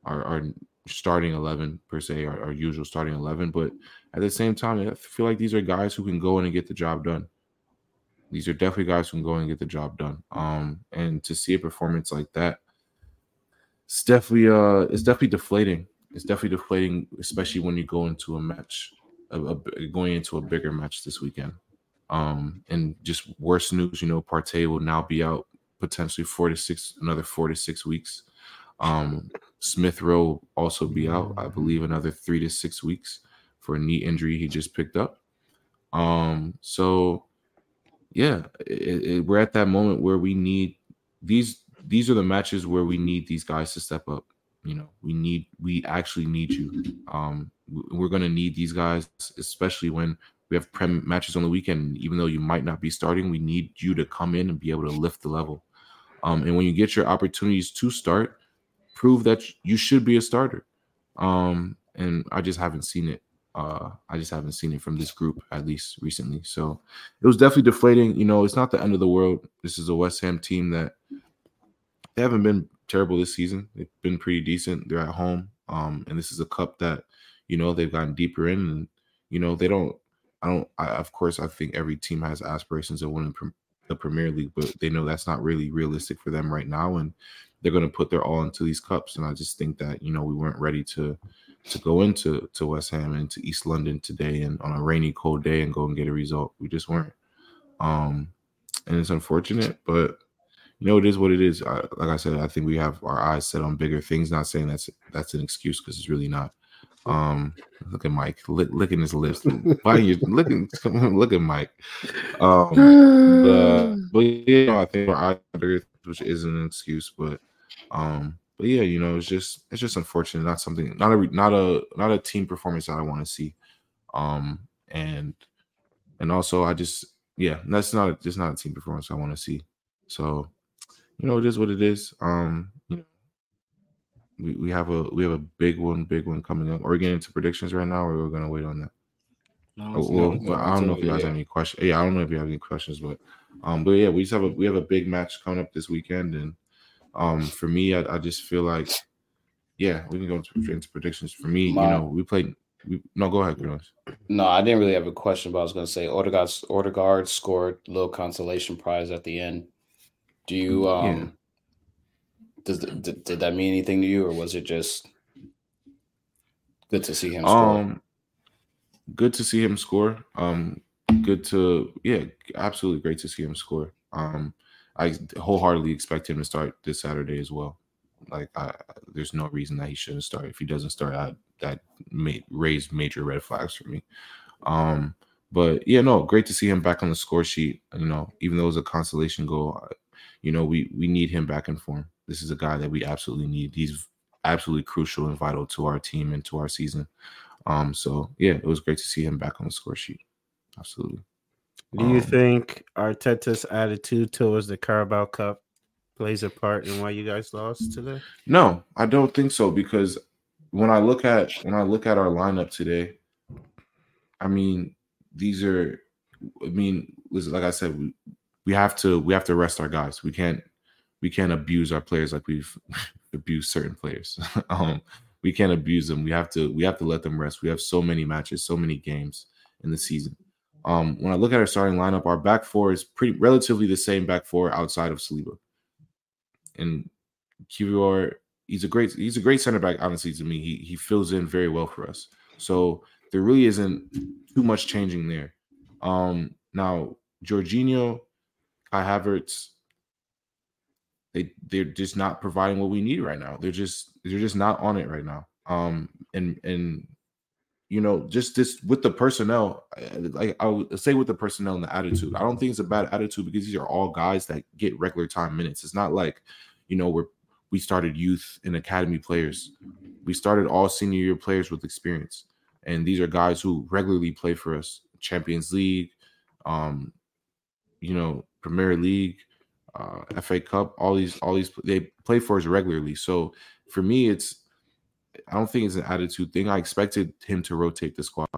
our, our starting eleven per se, our, our usual starting eleven, but at the same time, I feel like these are guys who can go in and get the job done. These are definitely guys who can go in and get the job done. Um, and to see a performance like that, it's definitely uh, it's definitely deflating. It's definitely deflating, especially when you go into a match, a, a, going into a bigger match this weekend. Um, and just worse news, you know, Partey will now be out potentially four to six, another four to six weeks. Um, Smith Rowe also be out, I believe, another three to six weeks for a knee injury he just picked up. Um, so yeah, it, it, we're at that moment where we need these. These are the matches where we need these guys to step up. You know, we need, we actually need you. Um, we're gonna need these guys, especially when we have prem matches on the weekend. Even though you might not be starting, we need you to come in and be able to lift the level. Um, and when you get your opportunities to start, prove that you should be a starter. Um, and I just haven't seen it uh, I just haven't seen it from this group at least recently. So it was definitely deflating. You know, it's not the end of the world. This is a West Ham team that they haven't been terrible this season. They've been pretty decent. They're at home, um, and this is a cup that you know they've gotten deeper in, and you know they don't. I don't. I, of course, I think every team has aspirations of winning the Premier League, but they know that's not really realistic for them right now, and they're going to put their all into these cups. And I just think that you know we weren't ready to to go into to West Ham and to East London today and on a rainy, cold day and go and get a result. We just weren't. Um, and it's unfortunate, but you know it is what it is. I, like I said, I think we have our eyes set on bigger things. Not saying that's that's an excuse because it's really not. Um, look at Mike lick, licking his lips. Why you (laughs) looking? Look at Mike. Um, (sighs) but, but you know, I think our eyes, which isn't an excuse, but um, but yeah, you know, it's just it's just unfortunate. Not something, not a not a not a team performance that I want to see. Um, and and also I just yeah, that's not just not a team performance I want to see. So, you know, it is what it is. Um, you know, we, we have a we have a big one, big one coming up. Are we getting into predictions right now, or we're gonna wait on that? No, oh, well, no, I don't know if you guys have any questions. Yeah, I don't know if you have any questions, but um, but yeah, we just have a we have a big match coming up this weekend, and um, for me, I, I just feel like, yeah, we can go into, into predictions. For me, My, you know, we played. We, no, go ahead, Chris. No, I didn't really have a question, but I was going to say Odegaard, Odegaard scored a little consolation prize at the end. Do you um? Yeah. Does did, did that mean anything to you, or was it just good to see him score? Um, good to see him score. Um, good to yeah, absolutely great to see him score. Um, I wholeheartedly expect him to start this Saturday as well. Like, I, there's no reason that he shouldn't start. If he doesn't start, I, that may raise major red flags for me. Um, but yeah, no, great to see him back on the score sheet. You know, even though it was a consolation goal, you know, we we need him back in form. This is a guy that we absolutely need. He's absolutely crucial and vital to our team and to our season. Um, so yeah, it was great to see him back on the score sheet. Absolutely. Do you um, think Arteta's attitude towards the Carabao Cup plays a part in why you guys lost today? No, I don't think so because when I look at when I look at our lineup today, I mean, these are I mean, listen, like I said, we, we have to we have to rest our guys. We can't we can't abuse our players like we've (laughs) abused certain players. (laughs) um, we can't abuse them. We have to we have to let them rest. We have so many matches, so many games in the season. Um, when I look at our starting lineup, our back four is pretty relatively the same back four outside of Saliba. And Kiwior, he's a great he's a great center back. Honestly, to me, he he fills in very well for us. So there really isn't too much changing there. Um, now Jorginho, Kai Havertz, they they're just not providing what we need right now. They're just they're just not on it right now. Um, and and you know, just this with the personnel, like I would say with the personnel and the attitude. I don't think it's a bad attitude because these are all guys that get regular time minutes. It's not like, you know, we're we started youth and academy players. We started all senior year players with experience. And these are guys who regularly play for us. Champions League, um, you know, Premier League, uh, FA Cup, all these, all these they play for us regularly. So for me, it's I don't think it's an attitude thing. I expected him to rotate the squad,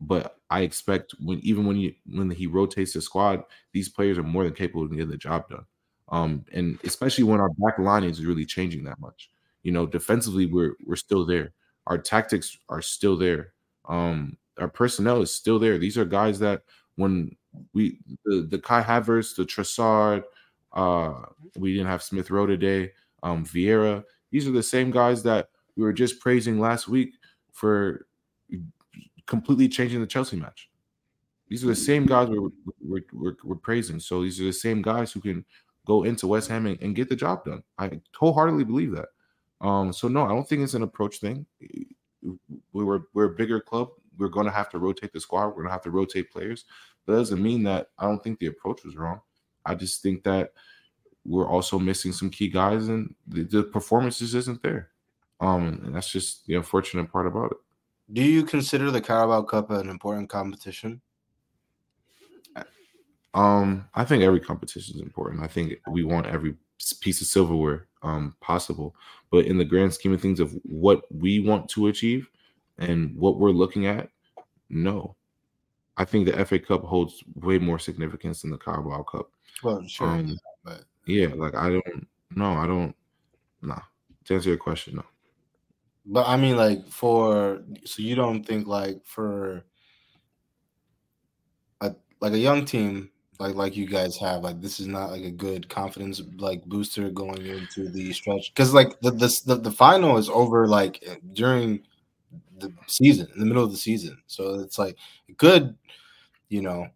but I expect when even when you when he rotates the squad, these players are more than capable of getting the job done. Um, and especially when our back line is really changing that much. You know, defensively we're we're still there. Our tactics are still there. Um, our personnel is still there. These are guys that when we the, the Kai Havertz, the Trossard, uh, we didn't have Smith Rowe today, um, Vieira. These are the same guys that we were just praising last week for completely changing the Chelsea match. These are the same guys we're, we're, we're, we're praising. So these are the same guys who can go into West Ham and, and get the job done. I wholeheartedly believe that. Um, so no, I don't think it's an approach thing. We were we're a bigger club. We're going to have to rotate the squad. We're going to have to rotate players. That doesn't mean that I don't think the approach was wrong. I just think that we're also missing some key guys, and the, the performances isn't there. Um, and that's just the unfortunate part about it. Do you consider the Carabao Cup an important competition? Um, I think every competition is important. I think we want every piece of silverware um, possible, but in the grand scheme of things, of what we want to achieve and what we're looking at, no. I think the FA Cup holds way more significance than the Carabao Cup. Well, sure, um, but yeah, like I don't, no, I don't, nah. To answer your question, no. But I mean, like for so you don't think like for a like a young team like like you guys have like this is not like a good confidence like booster going into the stretch because like the, the the the final is over like during the season in the middle of the season so it's like good you know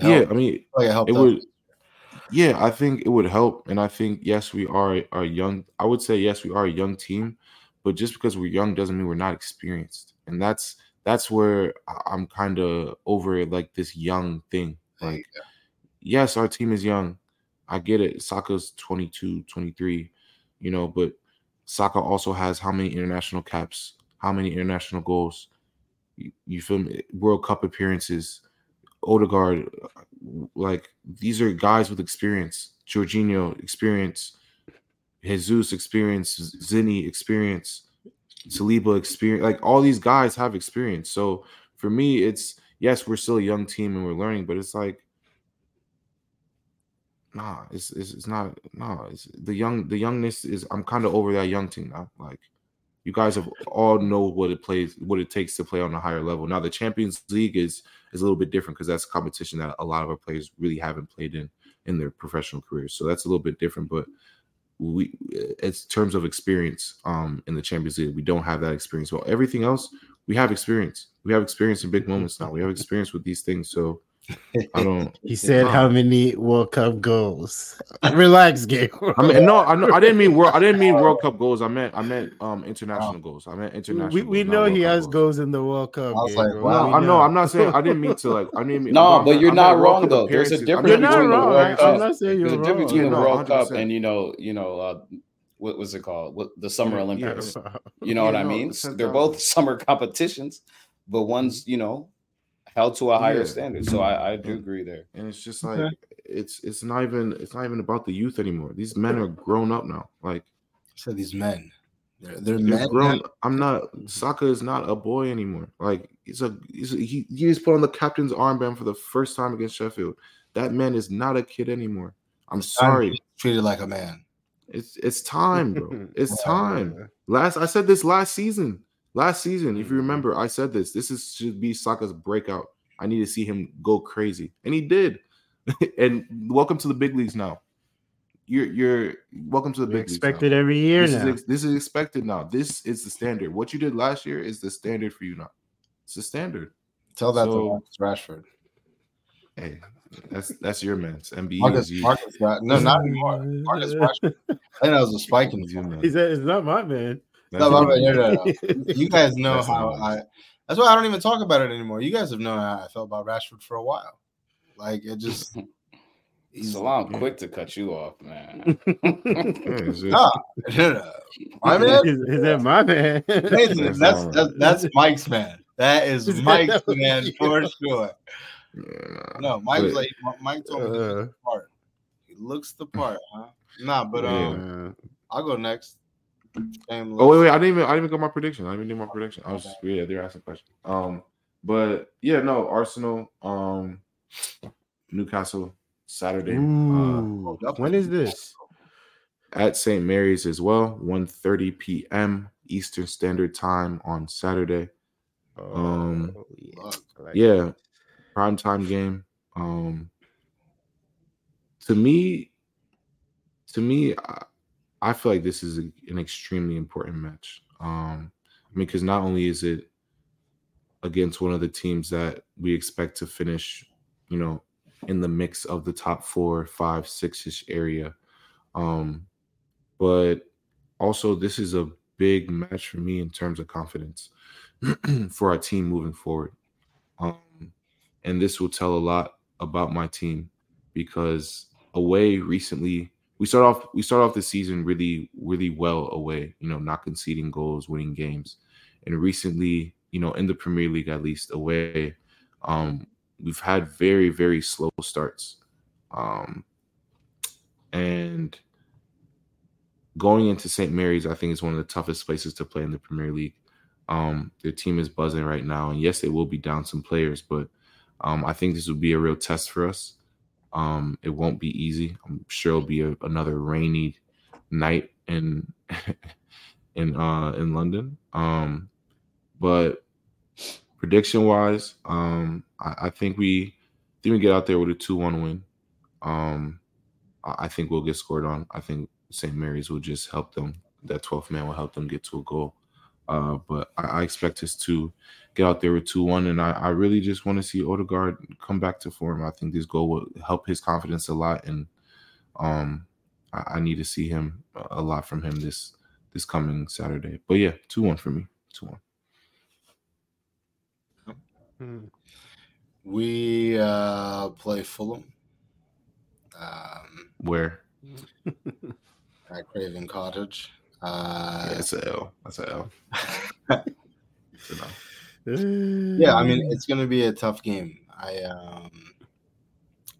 help. yeah i mean like it, it would yeah i think it would help and i think yes we are a young i would say yes we are a young team but just because we're young doesn't mean we're not experienced. And that's that's where I'm kind of over like this young thing. Like, yes, our team is young. I get it. Saka's 22, 23, you know, but Saka also has how many international caps, how many international goals? You, you feel me? World Cup appearances. Odegaard, like these are guys with experience. Jorginho, experience. Jesus experience, Zinni experience, Saliba experience. Like all these guys have experience. So for me, it's yes, we're still a young team and we're learning, but it's like nah, it's it's, it's not nah. It's the young the youngness is I'm kind of over that young team now. Like you guys have all know what it plays, what it takes to play on a higher level. Now the Champions League is is a little bit different because that's a competition that a lot of our players really haven't played in in their professional careers. So that's a little bit different, but we it's terms of experience um in the Champions League. We don't have that experience. Well, everything else we have experience. We have experience in big moments now. We have experience with these things. So I don't. (laughs) he said, "How many World Cup goals?" (laughs) Relax, game. I mean, no, I, I didn't mean world. I didn't mean World Cup goals. I meant I meant um international oh. goals. I meant international. We, we know he has goals. goals. in the World Cup. I was like, wow. No, I know. I'm not saying. I didn't mean to like. I didn't mean. No, but you're I'm not wrong though. There's a difference. You're not wrong. I'm not saying you're There's a difference between the World Cup and you know, you know, uh, what was it called? What the Summer Olympics? Yeah. You know what I mean? They're both (laughs) summer competitions, but one's you know held to a higher yeah. standard. So I, I do agree there. And it's just like okay. it's it's not even it's not even about the youth anymore. These men are grown up now. Like so these men. They're, they're, they're men. Grown. I'm not Saka is not a boy anymore. Like he's a, he's a he, he just put on the captain's armband for the first time against Sheffield. That man is not a kid anymore. I'm sorry. treated like a man. It's it's time, bro. (laughs) It's oh, time. Last I said this last season. Last season, if you mm-hmm. remember, I said this. This is should be Saka's breakout. I need to see him go crazy, and he did. (laughs) and welcome to the big leagues now. You're you're welcome to the big expected every year this now. Is, this is expected now. This is the standard. What you did last year is the standard for you now. It's the standard. Tell that so, to Rashford. Hey, that's that's your man. MBE Marcus, Marcus, no, not anymore. Marcus (laughs) Rashford. I think that was a spike in the He said, "It's not my man." No, no, no, no, (laughs) You guys know how I. That's why I don't even talk about it anymore. You guys have known how I felt about Rashford for a while. Like it (laughs) just. He's a lot yeah. quick to cut you off, man. (laughs) nah, my man. Is, is that my man? that's, that's, that's that's Mike's man. That is Mike's man for sure. Yeah, no, Mike's like Mike told me uh, the part. He looks the part, huh? Nah, but um, I'll go next. Oh wait, wait! I didn't even I didn't even go my prediction. I didn't even do my prediction. I was just yeah, they're asking questions. Um, but yeah, no, Arsenal, um, Newcastle Saturday. Uh, Ooh, uh, when is this? At St. Mary's as well, 1.30 p.m. Eastern Standard Time on Saturday. Um, oh, yeah, like yeah prime time game. Um, to me, to me, I feel like this is a, an extremely important match. Um, I mean, because not only is it against one of the teams that we expect to finish, you know, in the mix of the top four, five, six-ish area, um, but also this is a big match for me in terms of confidence (clears throat) for our team moving forward. Um, and this will tell a lot about my team because away recently we start off we start off the season really really well away you know not conceding goals winning games. And recently you know in the premier league at least away um we've had very very slow starts. Um and going into st mary's i think is one of the toughest places to play in the premier league. Um their team is buzzing right now and yes they will be down some players but um i think this will be a real test for us um, it won't be easy. I'm sure it'll be a, another rainy night in (laughs) in uh in London. Um, but prediction wise, um, I, I think we think we get out there with a two one win. Um, I, I think we'll get scored on. I think St. Mary's will just help them. That 12th man will help them get to a goal. Uh, but I, I, expect us to get out there with 2 1. And I, I really just want to see Odegaard come back to form. I think this goal will help his confidence a lot. And um, I, I need to see him a lot from him this this coming Saturday. But yeah, 2 1 for me. 2 1. Hmm. We uh, play Fulham. Um, Where? (laughs) at Craven Cottage. Uh, yeah, it's a L. That's a L. (laughs) yeah, I mean it's going to be a tough game. I um,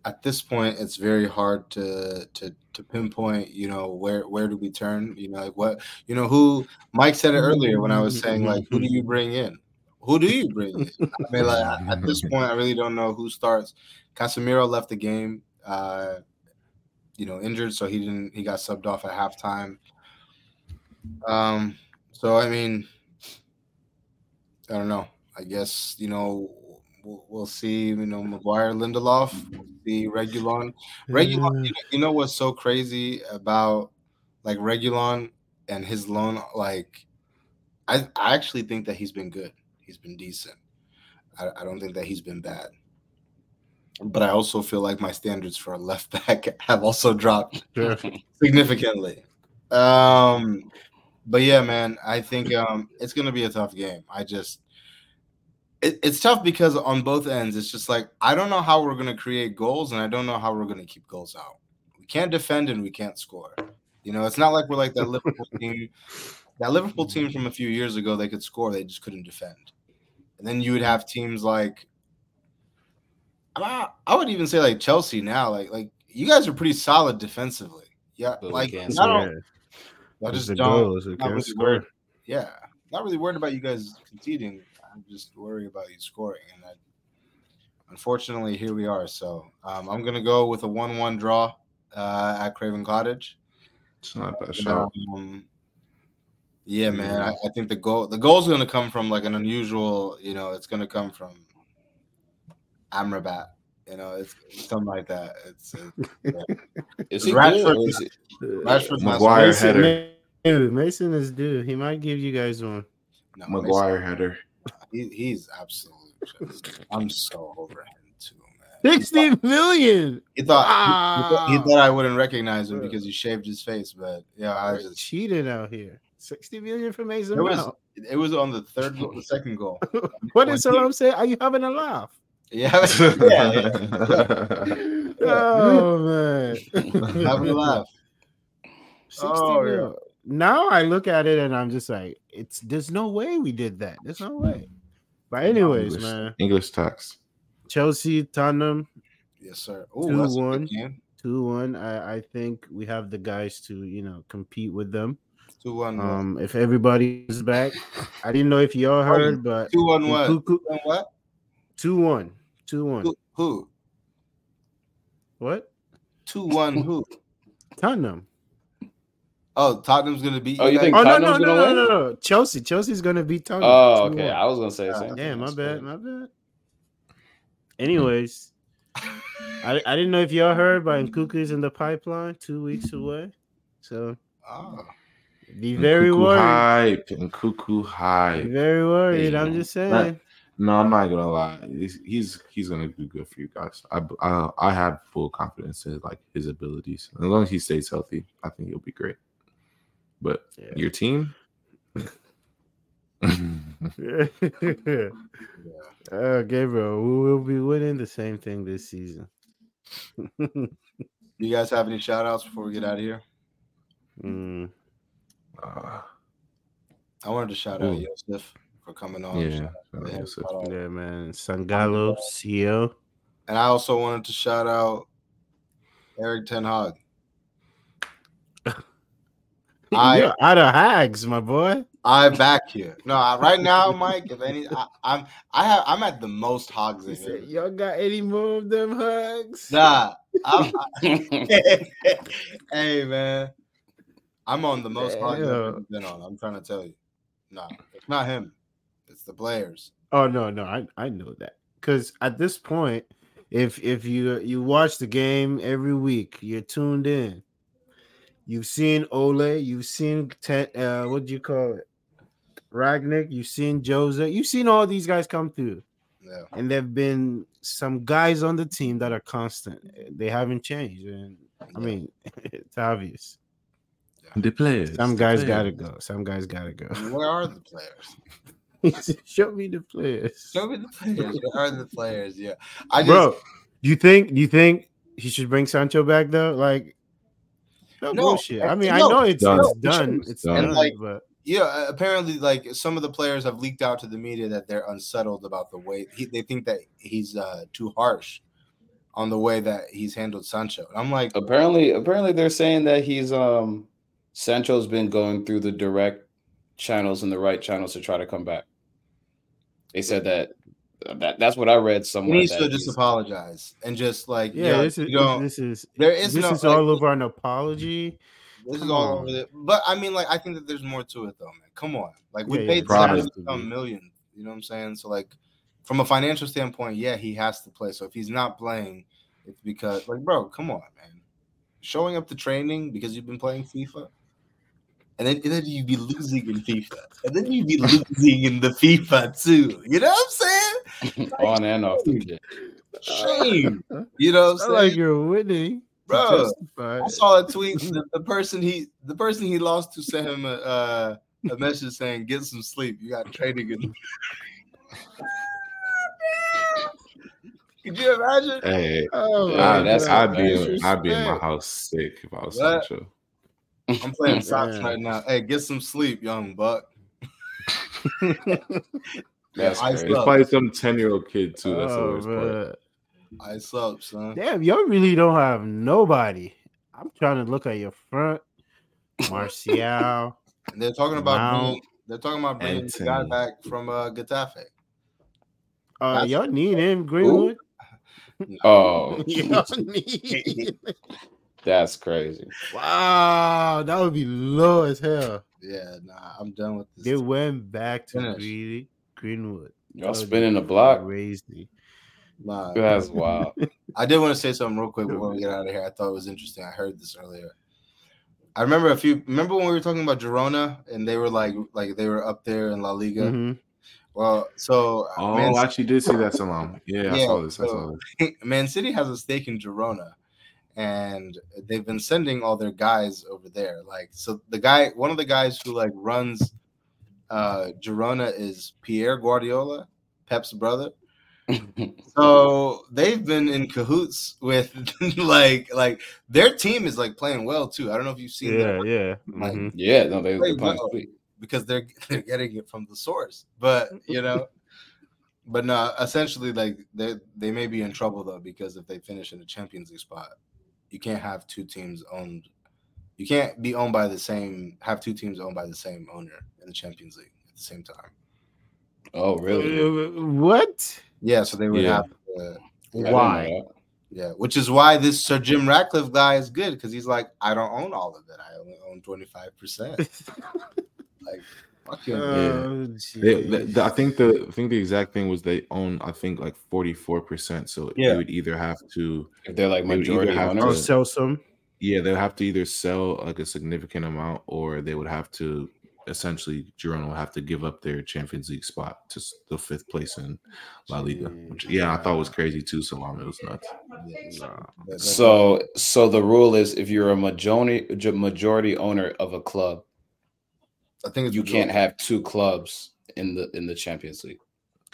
at this point it's very hard to to to pinpoint. You know where where do we turn? You know like what you know who Mike said it earlier when I was saying like who do you bring in? Who do you bring in? I mean like at this point I really don't know who starts. Casemiro left the game. Uh, you know, injured, so he didn't. He got subbed off at halftime. Um, so I mean, I don't know. I guess you know we'll, we'll see. You know, Maguire, Lindelof, the. Reguilon. You know, you know what's so crazy about like Reguilon and his loan, like I, I actually think that he's been good. He's been decent. I, I don't think that he's been bad. But I also feel like my standards for a left (laughs) back have also dropped significantly. Um, but yeah, man, I think um, it's gonna be a tough game. I just it, it's tough because on both ends, it's just like I don't know how we're gonna create goals, and I don't know how we're gonna keep goals out. We can't defend and we can't score. You know, it's not like we're like that Liverpool (laughs) team. That Liverpool team from a few years ago, they could score, they just couldn't defend. And then you would have teams like I, would even say like Chelsea now, like like you guys are pretty solid defensively. Yeah, but like I don't, I just don't. Goals, not really worried, yeah, not really worried about you guys conceding. I'm just worried about you scoring, and I, unfortunately, here we are. So um, I'm gonna go with a one-one draw uh, at Craven Cottage. It's not a bad shot. Um, yeah, man. I, I, think the goal the goal is gonna come from like an unusual. You know, it's gonna come from Amrabat. You know, it's, something like that. It's, it's (laughs) yeah. is he Rashford, good, is it? Rashford Maguire Mason, header. Mason is due. He might give you guys one. No, Maguire Mason, header. He, he's absolutely. I'm so over him too, man. Sixty he million. He thought, ah. he, thought, he thought I wouldn't recognize him because he shaved his face, but yeah, I just cheated out here. Sixty million for Mason. It was, it was on the third, the (laughs) second goal. what is what I'm saying? Are you having a laugh? Yeah, (laughs) yeah, yeah. (laughs) oh man, having a laugh. Oh, yeah. Now I look at it and I'm just like, it's there's no way we did that. There's no way. But anyways, English, man, English tax. Chelsea, Tottenham. Yes, sir. Ooh, two one. Two one. I I think we have the guys to you know compete with them. Two one. Um, if everybody is back, I didn't know if y'all heard, but two one what? Cuckoo, what? Two one. Two one. Who? who? What? Two one. Who? Tottenham. Oh, Tottenham's gonna beat. Oh, you, think? Oh no no no no, no no Chelsea. Chelsea's gonna beat Tottenham. Oh, okay. I was gonna say uh, same. Yeah, my bad. My bad. Anyways, (laughs) I I didn't know if y'all heard, but Nkunku's in the pipeline, two weeks away. So. Oh. Be very and worried. Hype and cuckoo hype. Be very worried. I'm just saying. No, I'm not gonna lie. He's he's, he's gonna do good for you guys. I, I I have full confidence in like his abilities. As long as he stays healthy, I think he'll be great. But yeah. your team. (laughs) yeah. Uh, Gabriel, we will be winning the same thing this season. you guys have any shout outs before we get out of here? Mm. Uh, I wanted to shout out Yosef for coming on. Yeah, yeah, man. Sangalo, CEO. And I also wanted to shout out Erik Ten Hag. (laughs) I You're out of hags, my boy. I back you. No, right now, Mike. If any, I, am I have I'm at the most hogs in here. Y'all got any more of them hugs? Nah. (laughs) I, (laughs) hey man, I'm on the most hogs I've been on. I'm trying to tell you. No, it's not him. It's the players. Oh no, no, I I know that because at this point, if if you you watch the game every week, you're tuned in. You've seen Ole, you've seen uh, what do you call it, Rangnick, you've seen Jose, you've seen all these guys come through. Yeah. And there've been some guys on the team that are constant. They haven't changed, and I mean, (laughs) it's obvious. The players. Some guys gotta go. Some guys gotta go. Where are the players? (laughs) Show me the players. Show me the players. Where are the players? Yeah, I just, bro. You think you think he should bring Sancho back though? Like, no, no bullshit. I mean, no, I know it's done. It's done. It's done. like, but yeah, apparently, like some of the players have leaked out to the media that they're unsettled about the way he, they think that he's uh, too harsh on the way that he's handled Sancho. I'm like, apparently, apparently they're saying that he's um Sancho's been going through the direct channels and the right channels to try to come back. They said that that that's what I read somewhere. He needs to just apologize and just like yeah, this is this is there is this no, is like, all over an apology. This Come is all over it. But I mean, like I think that there's more to it though, man. Come on, like we yeah, paid yeah, some million. You know what I'm saying? So like, from a financial standpoint, yeah, he has to play. So if he's not playing, it's because like, bro, come on, man. Showing up to training because you've been playing FIFA. and then, and then you'd be losing in FIFA, and then you'd be losing in the FIFA too. You know what I'm saying? On and off the Shame. You know what I'm saying? like you're winning, bro. I saw a (laughs) tweet. The, the, person he the person he lost to sent him a uh, a message saying, "Get some sleep. You got training." In- Could you imagine? Hey, oh, yeah, that's I'd be I'd be in my house sick if I was what? Sancho. I'm playing (laughs) socks right now. Hey, get some sleep, young buck. (laughs) that's yeah, it's probably some 10 year old kid too. That's oh, the worst part. Ice up, son. Damn, y'all really don't have nobody. I'm trying to look at your front. Martial. they're talking about bringing, they're talking about bringing the guy back from uh, Getafe. Uh, (laughs) (laughs) y'all need him, Greenwood. Oh, that's crazy. Wow, that would be low as hell. Yeah, nah, I'm done with this. They went back to Green, Greenwood. Y'all spinning the block. Crazy. Nah, that's wild. (laughs) I did want to say something real quick before we get out of here. I thought it was interesting. I heard this earlier. I remember a few. Remember when we were talking about Girona and they were like, like they were up there in La Liga. Mm-hmm. Well, so uh, oh, Man, I actually did see that Salam. Yeah, yeah, I saw this. So, I saw this. (laughs) Man City has a stake in Girona, and they've been sending all their guys over there. Like, so the guy, one of the guys who like runs uh Girona is Pere Guardiola, Pep's brother. (laughs) so they've been in cahoots with (laughs) like like their team is like playing well too. I don't know if you've seen yeah, them. Yeah, like, mm-hmm. yeah. No, they, are playing well because they're (laughs) they're getting it from the source. But you know, but no, essentially like they they may be in trouble though because if they finish in the Champions League spot, you can't have two teams owned. You can't be owned by the same have two teams owned by the same owner in the Champions League at the same time. Oh, really? Uh, what? Yeah, so they would yeah. have to, why? Yeah, which is why this Sir Jim Ratcliffe guy is good because he's like, I don't own all of it. I only own 25%. (laughs) Like, fuck you. Oh, yeah. They, they, I think the I think the exact thing was they own I think like forty four percent. So yeah. they would either have to if they're like majority have to sell some. Yeah, they would have to either sell like a significant amount, or they would have to essentially Girona will have to give up their Champions League spot to the fifth place in La Liga. Which, yeah, I thought was crazy too. Salam, um, it was nuts. So, so the rule is if you're a majority majority owner of a club, I think you can't have two clubs in the in the Champions League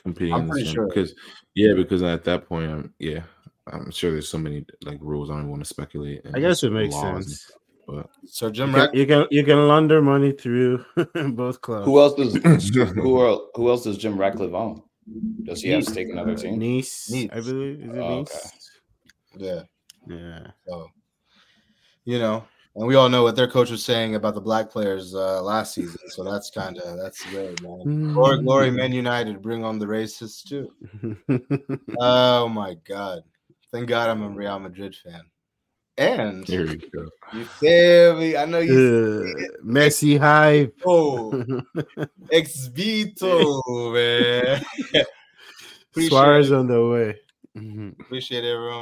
competing. I'm pretty sure because yeah, because at that point, I'm, yeah, I'm sure there's so many like rules. I don't want to speculate. I guess it makes sense. But so Jim, you can, you can you can launder money through (laughs) both clubs. Who else does (laughs) who are, who else does Jim Ratcliffe own? Does he have stake in other team? Nice, nice. I believe. Is it oh, nice? Okay. Yeah. Yeah. So you know, and we all know what their coach was saying about the black players uh, last season. So that's kind of that's great, man. Glory, glory, Man United, bring on the racists too. (laughs) oh my God! Thank God I'm a Real Madrid fan. And here you go. You feel me? I know you. Uh, Messi hype. Oh, Exvito, man. (laughs) Suarez on the way. Appreciate everyone.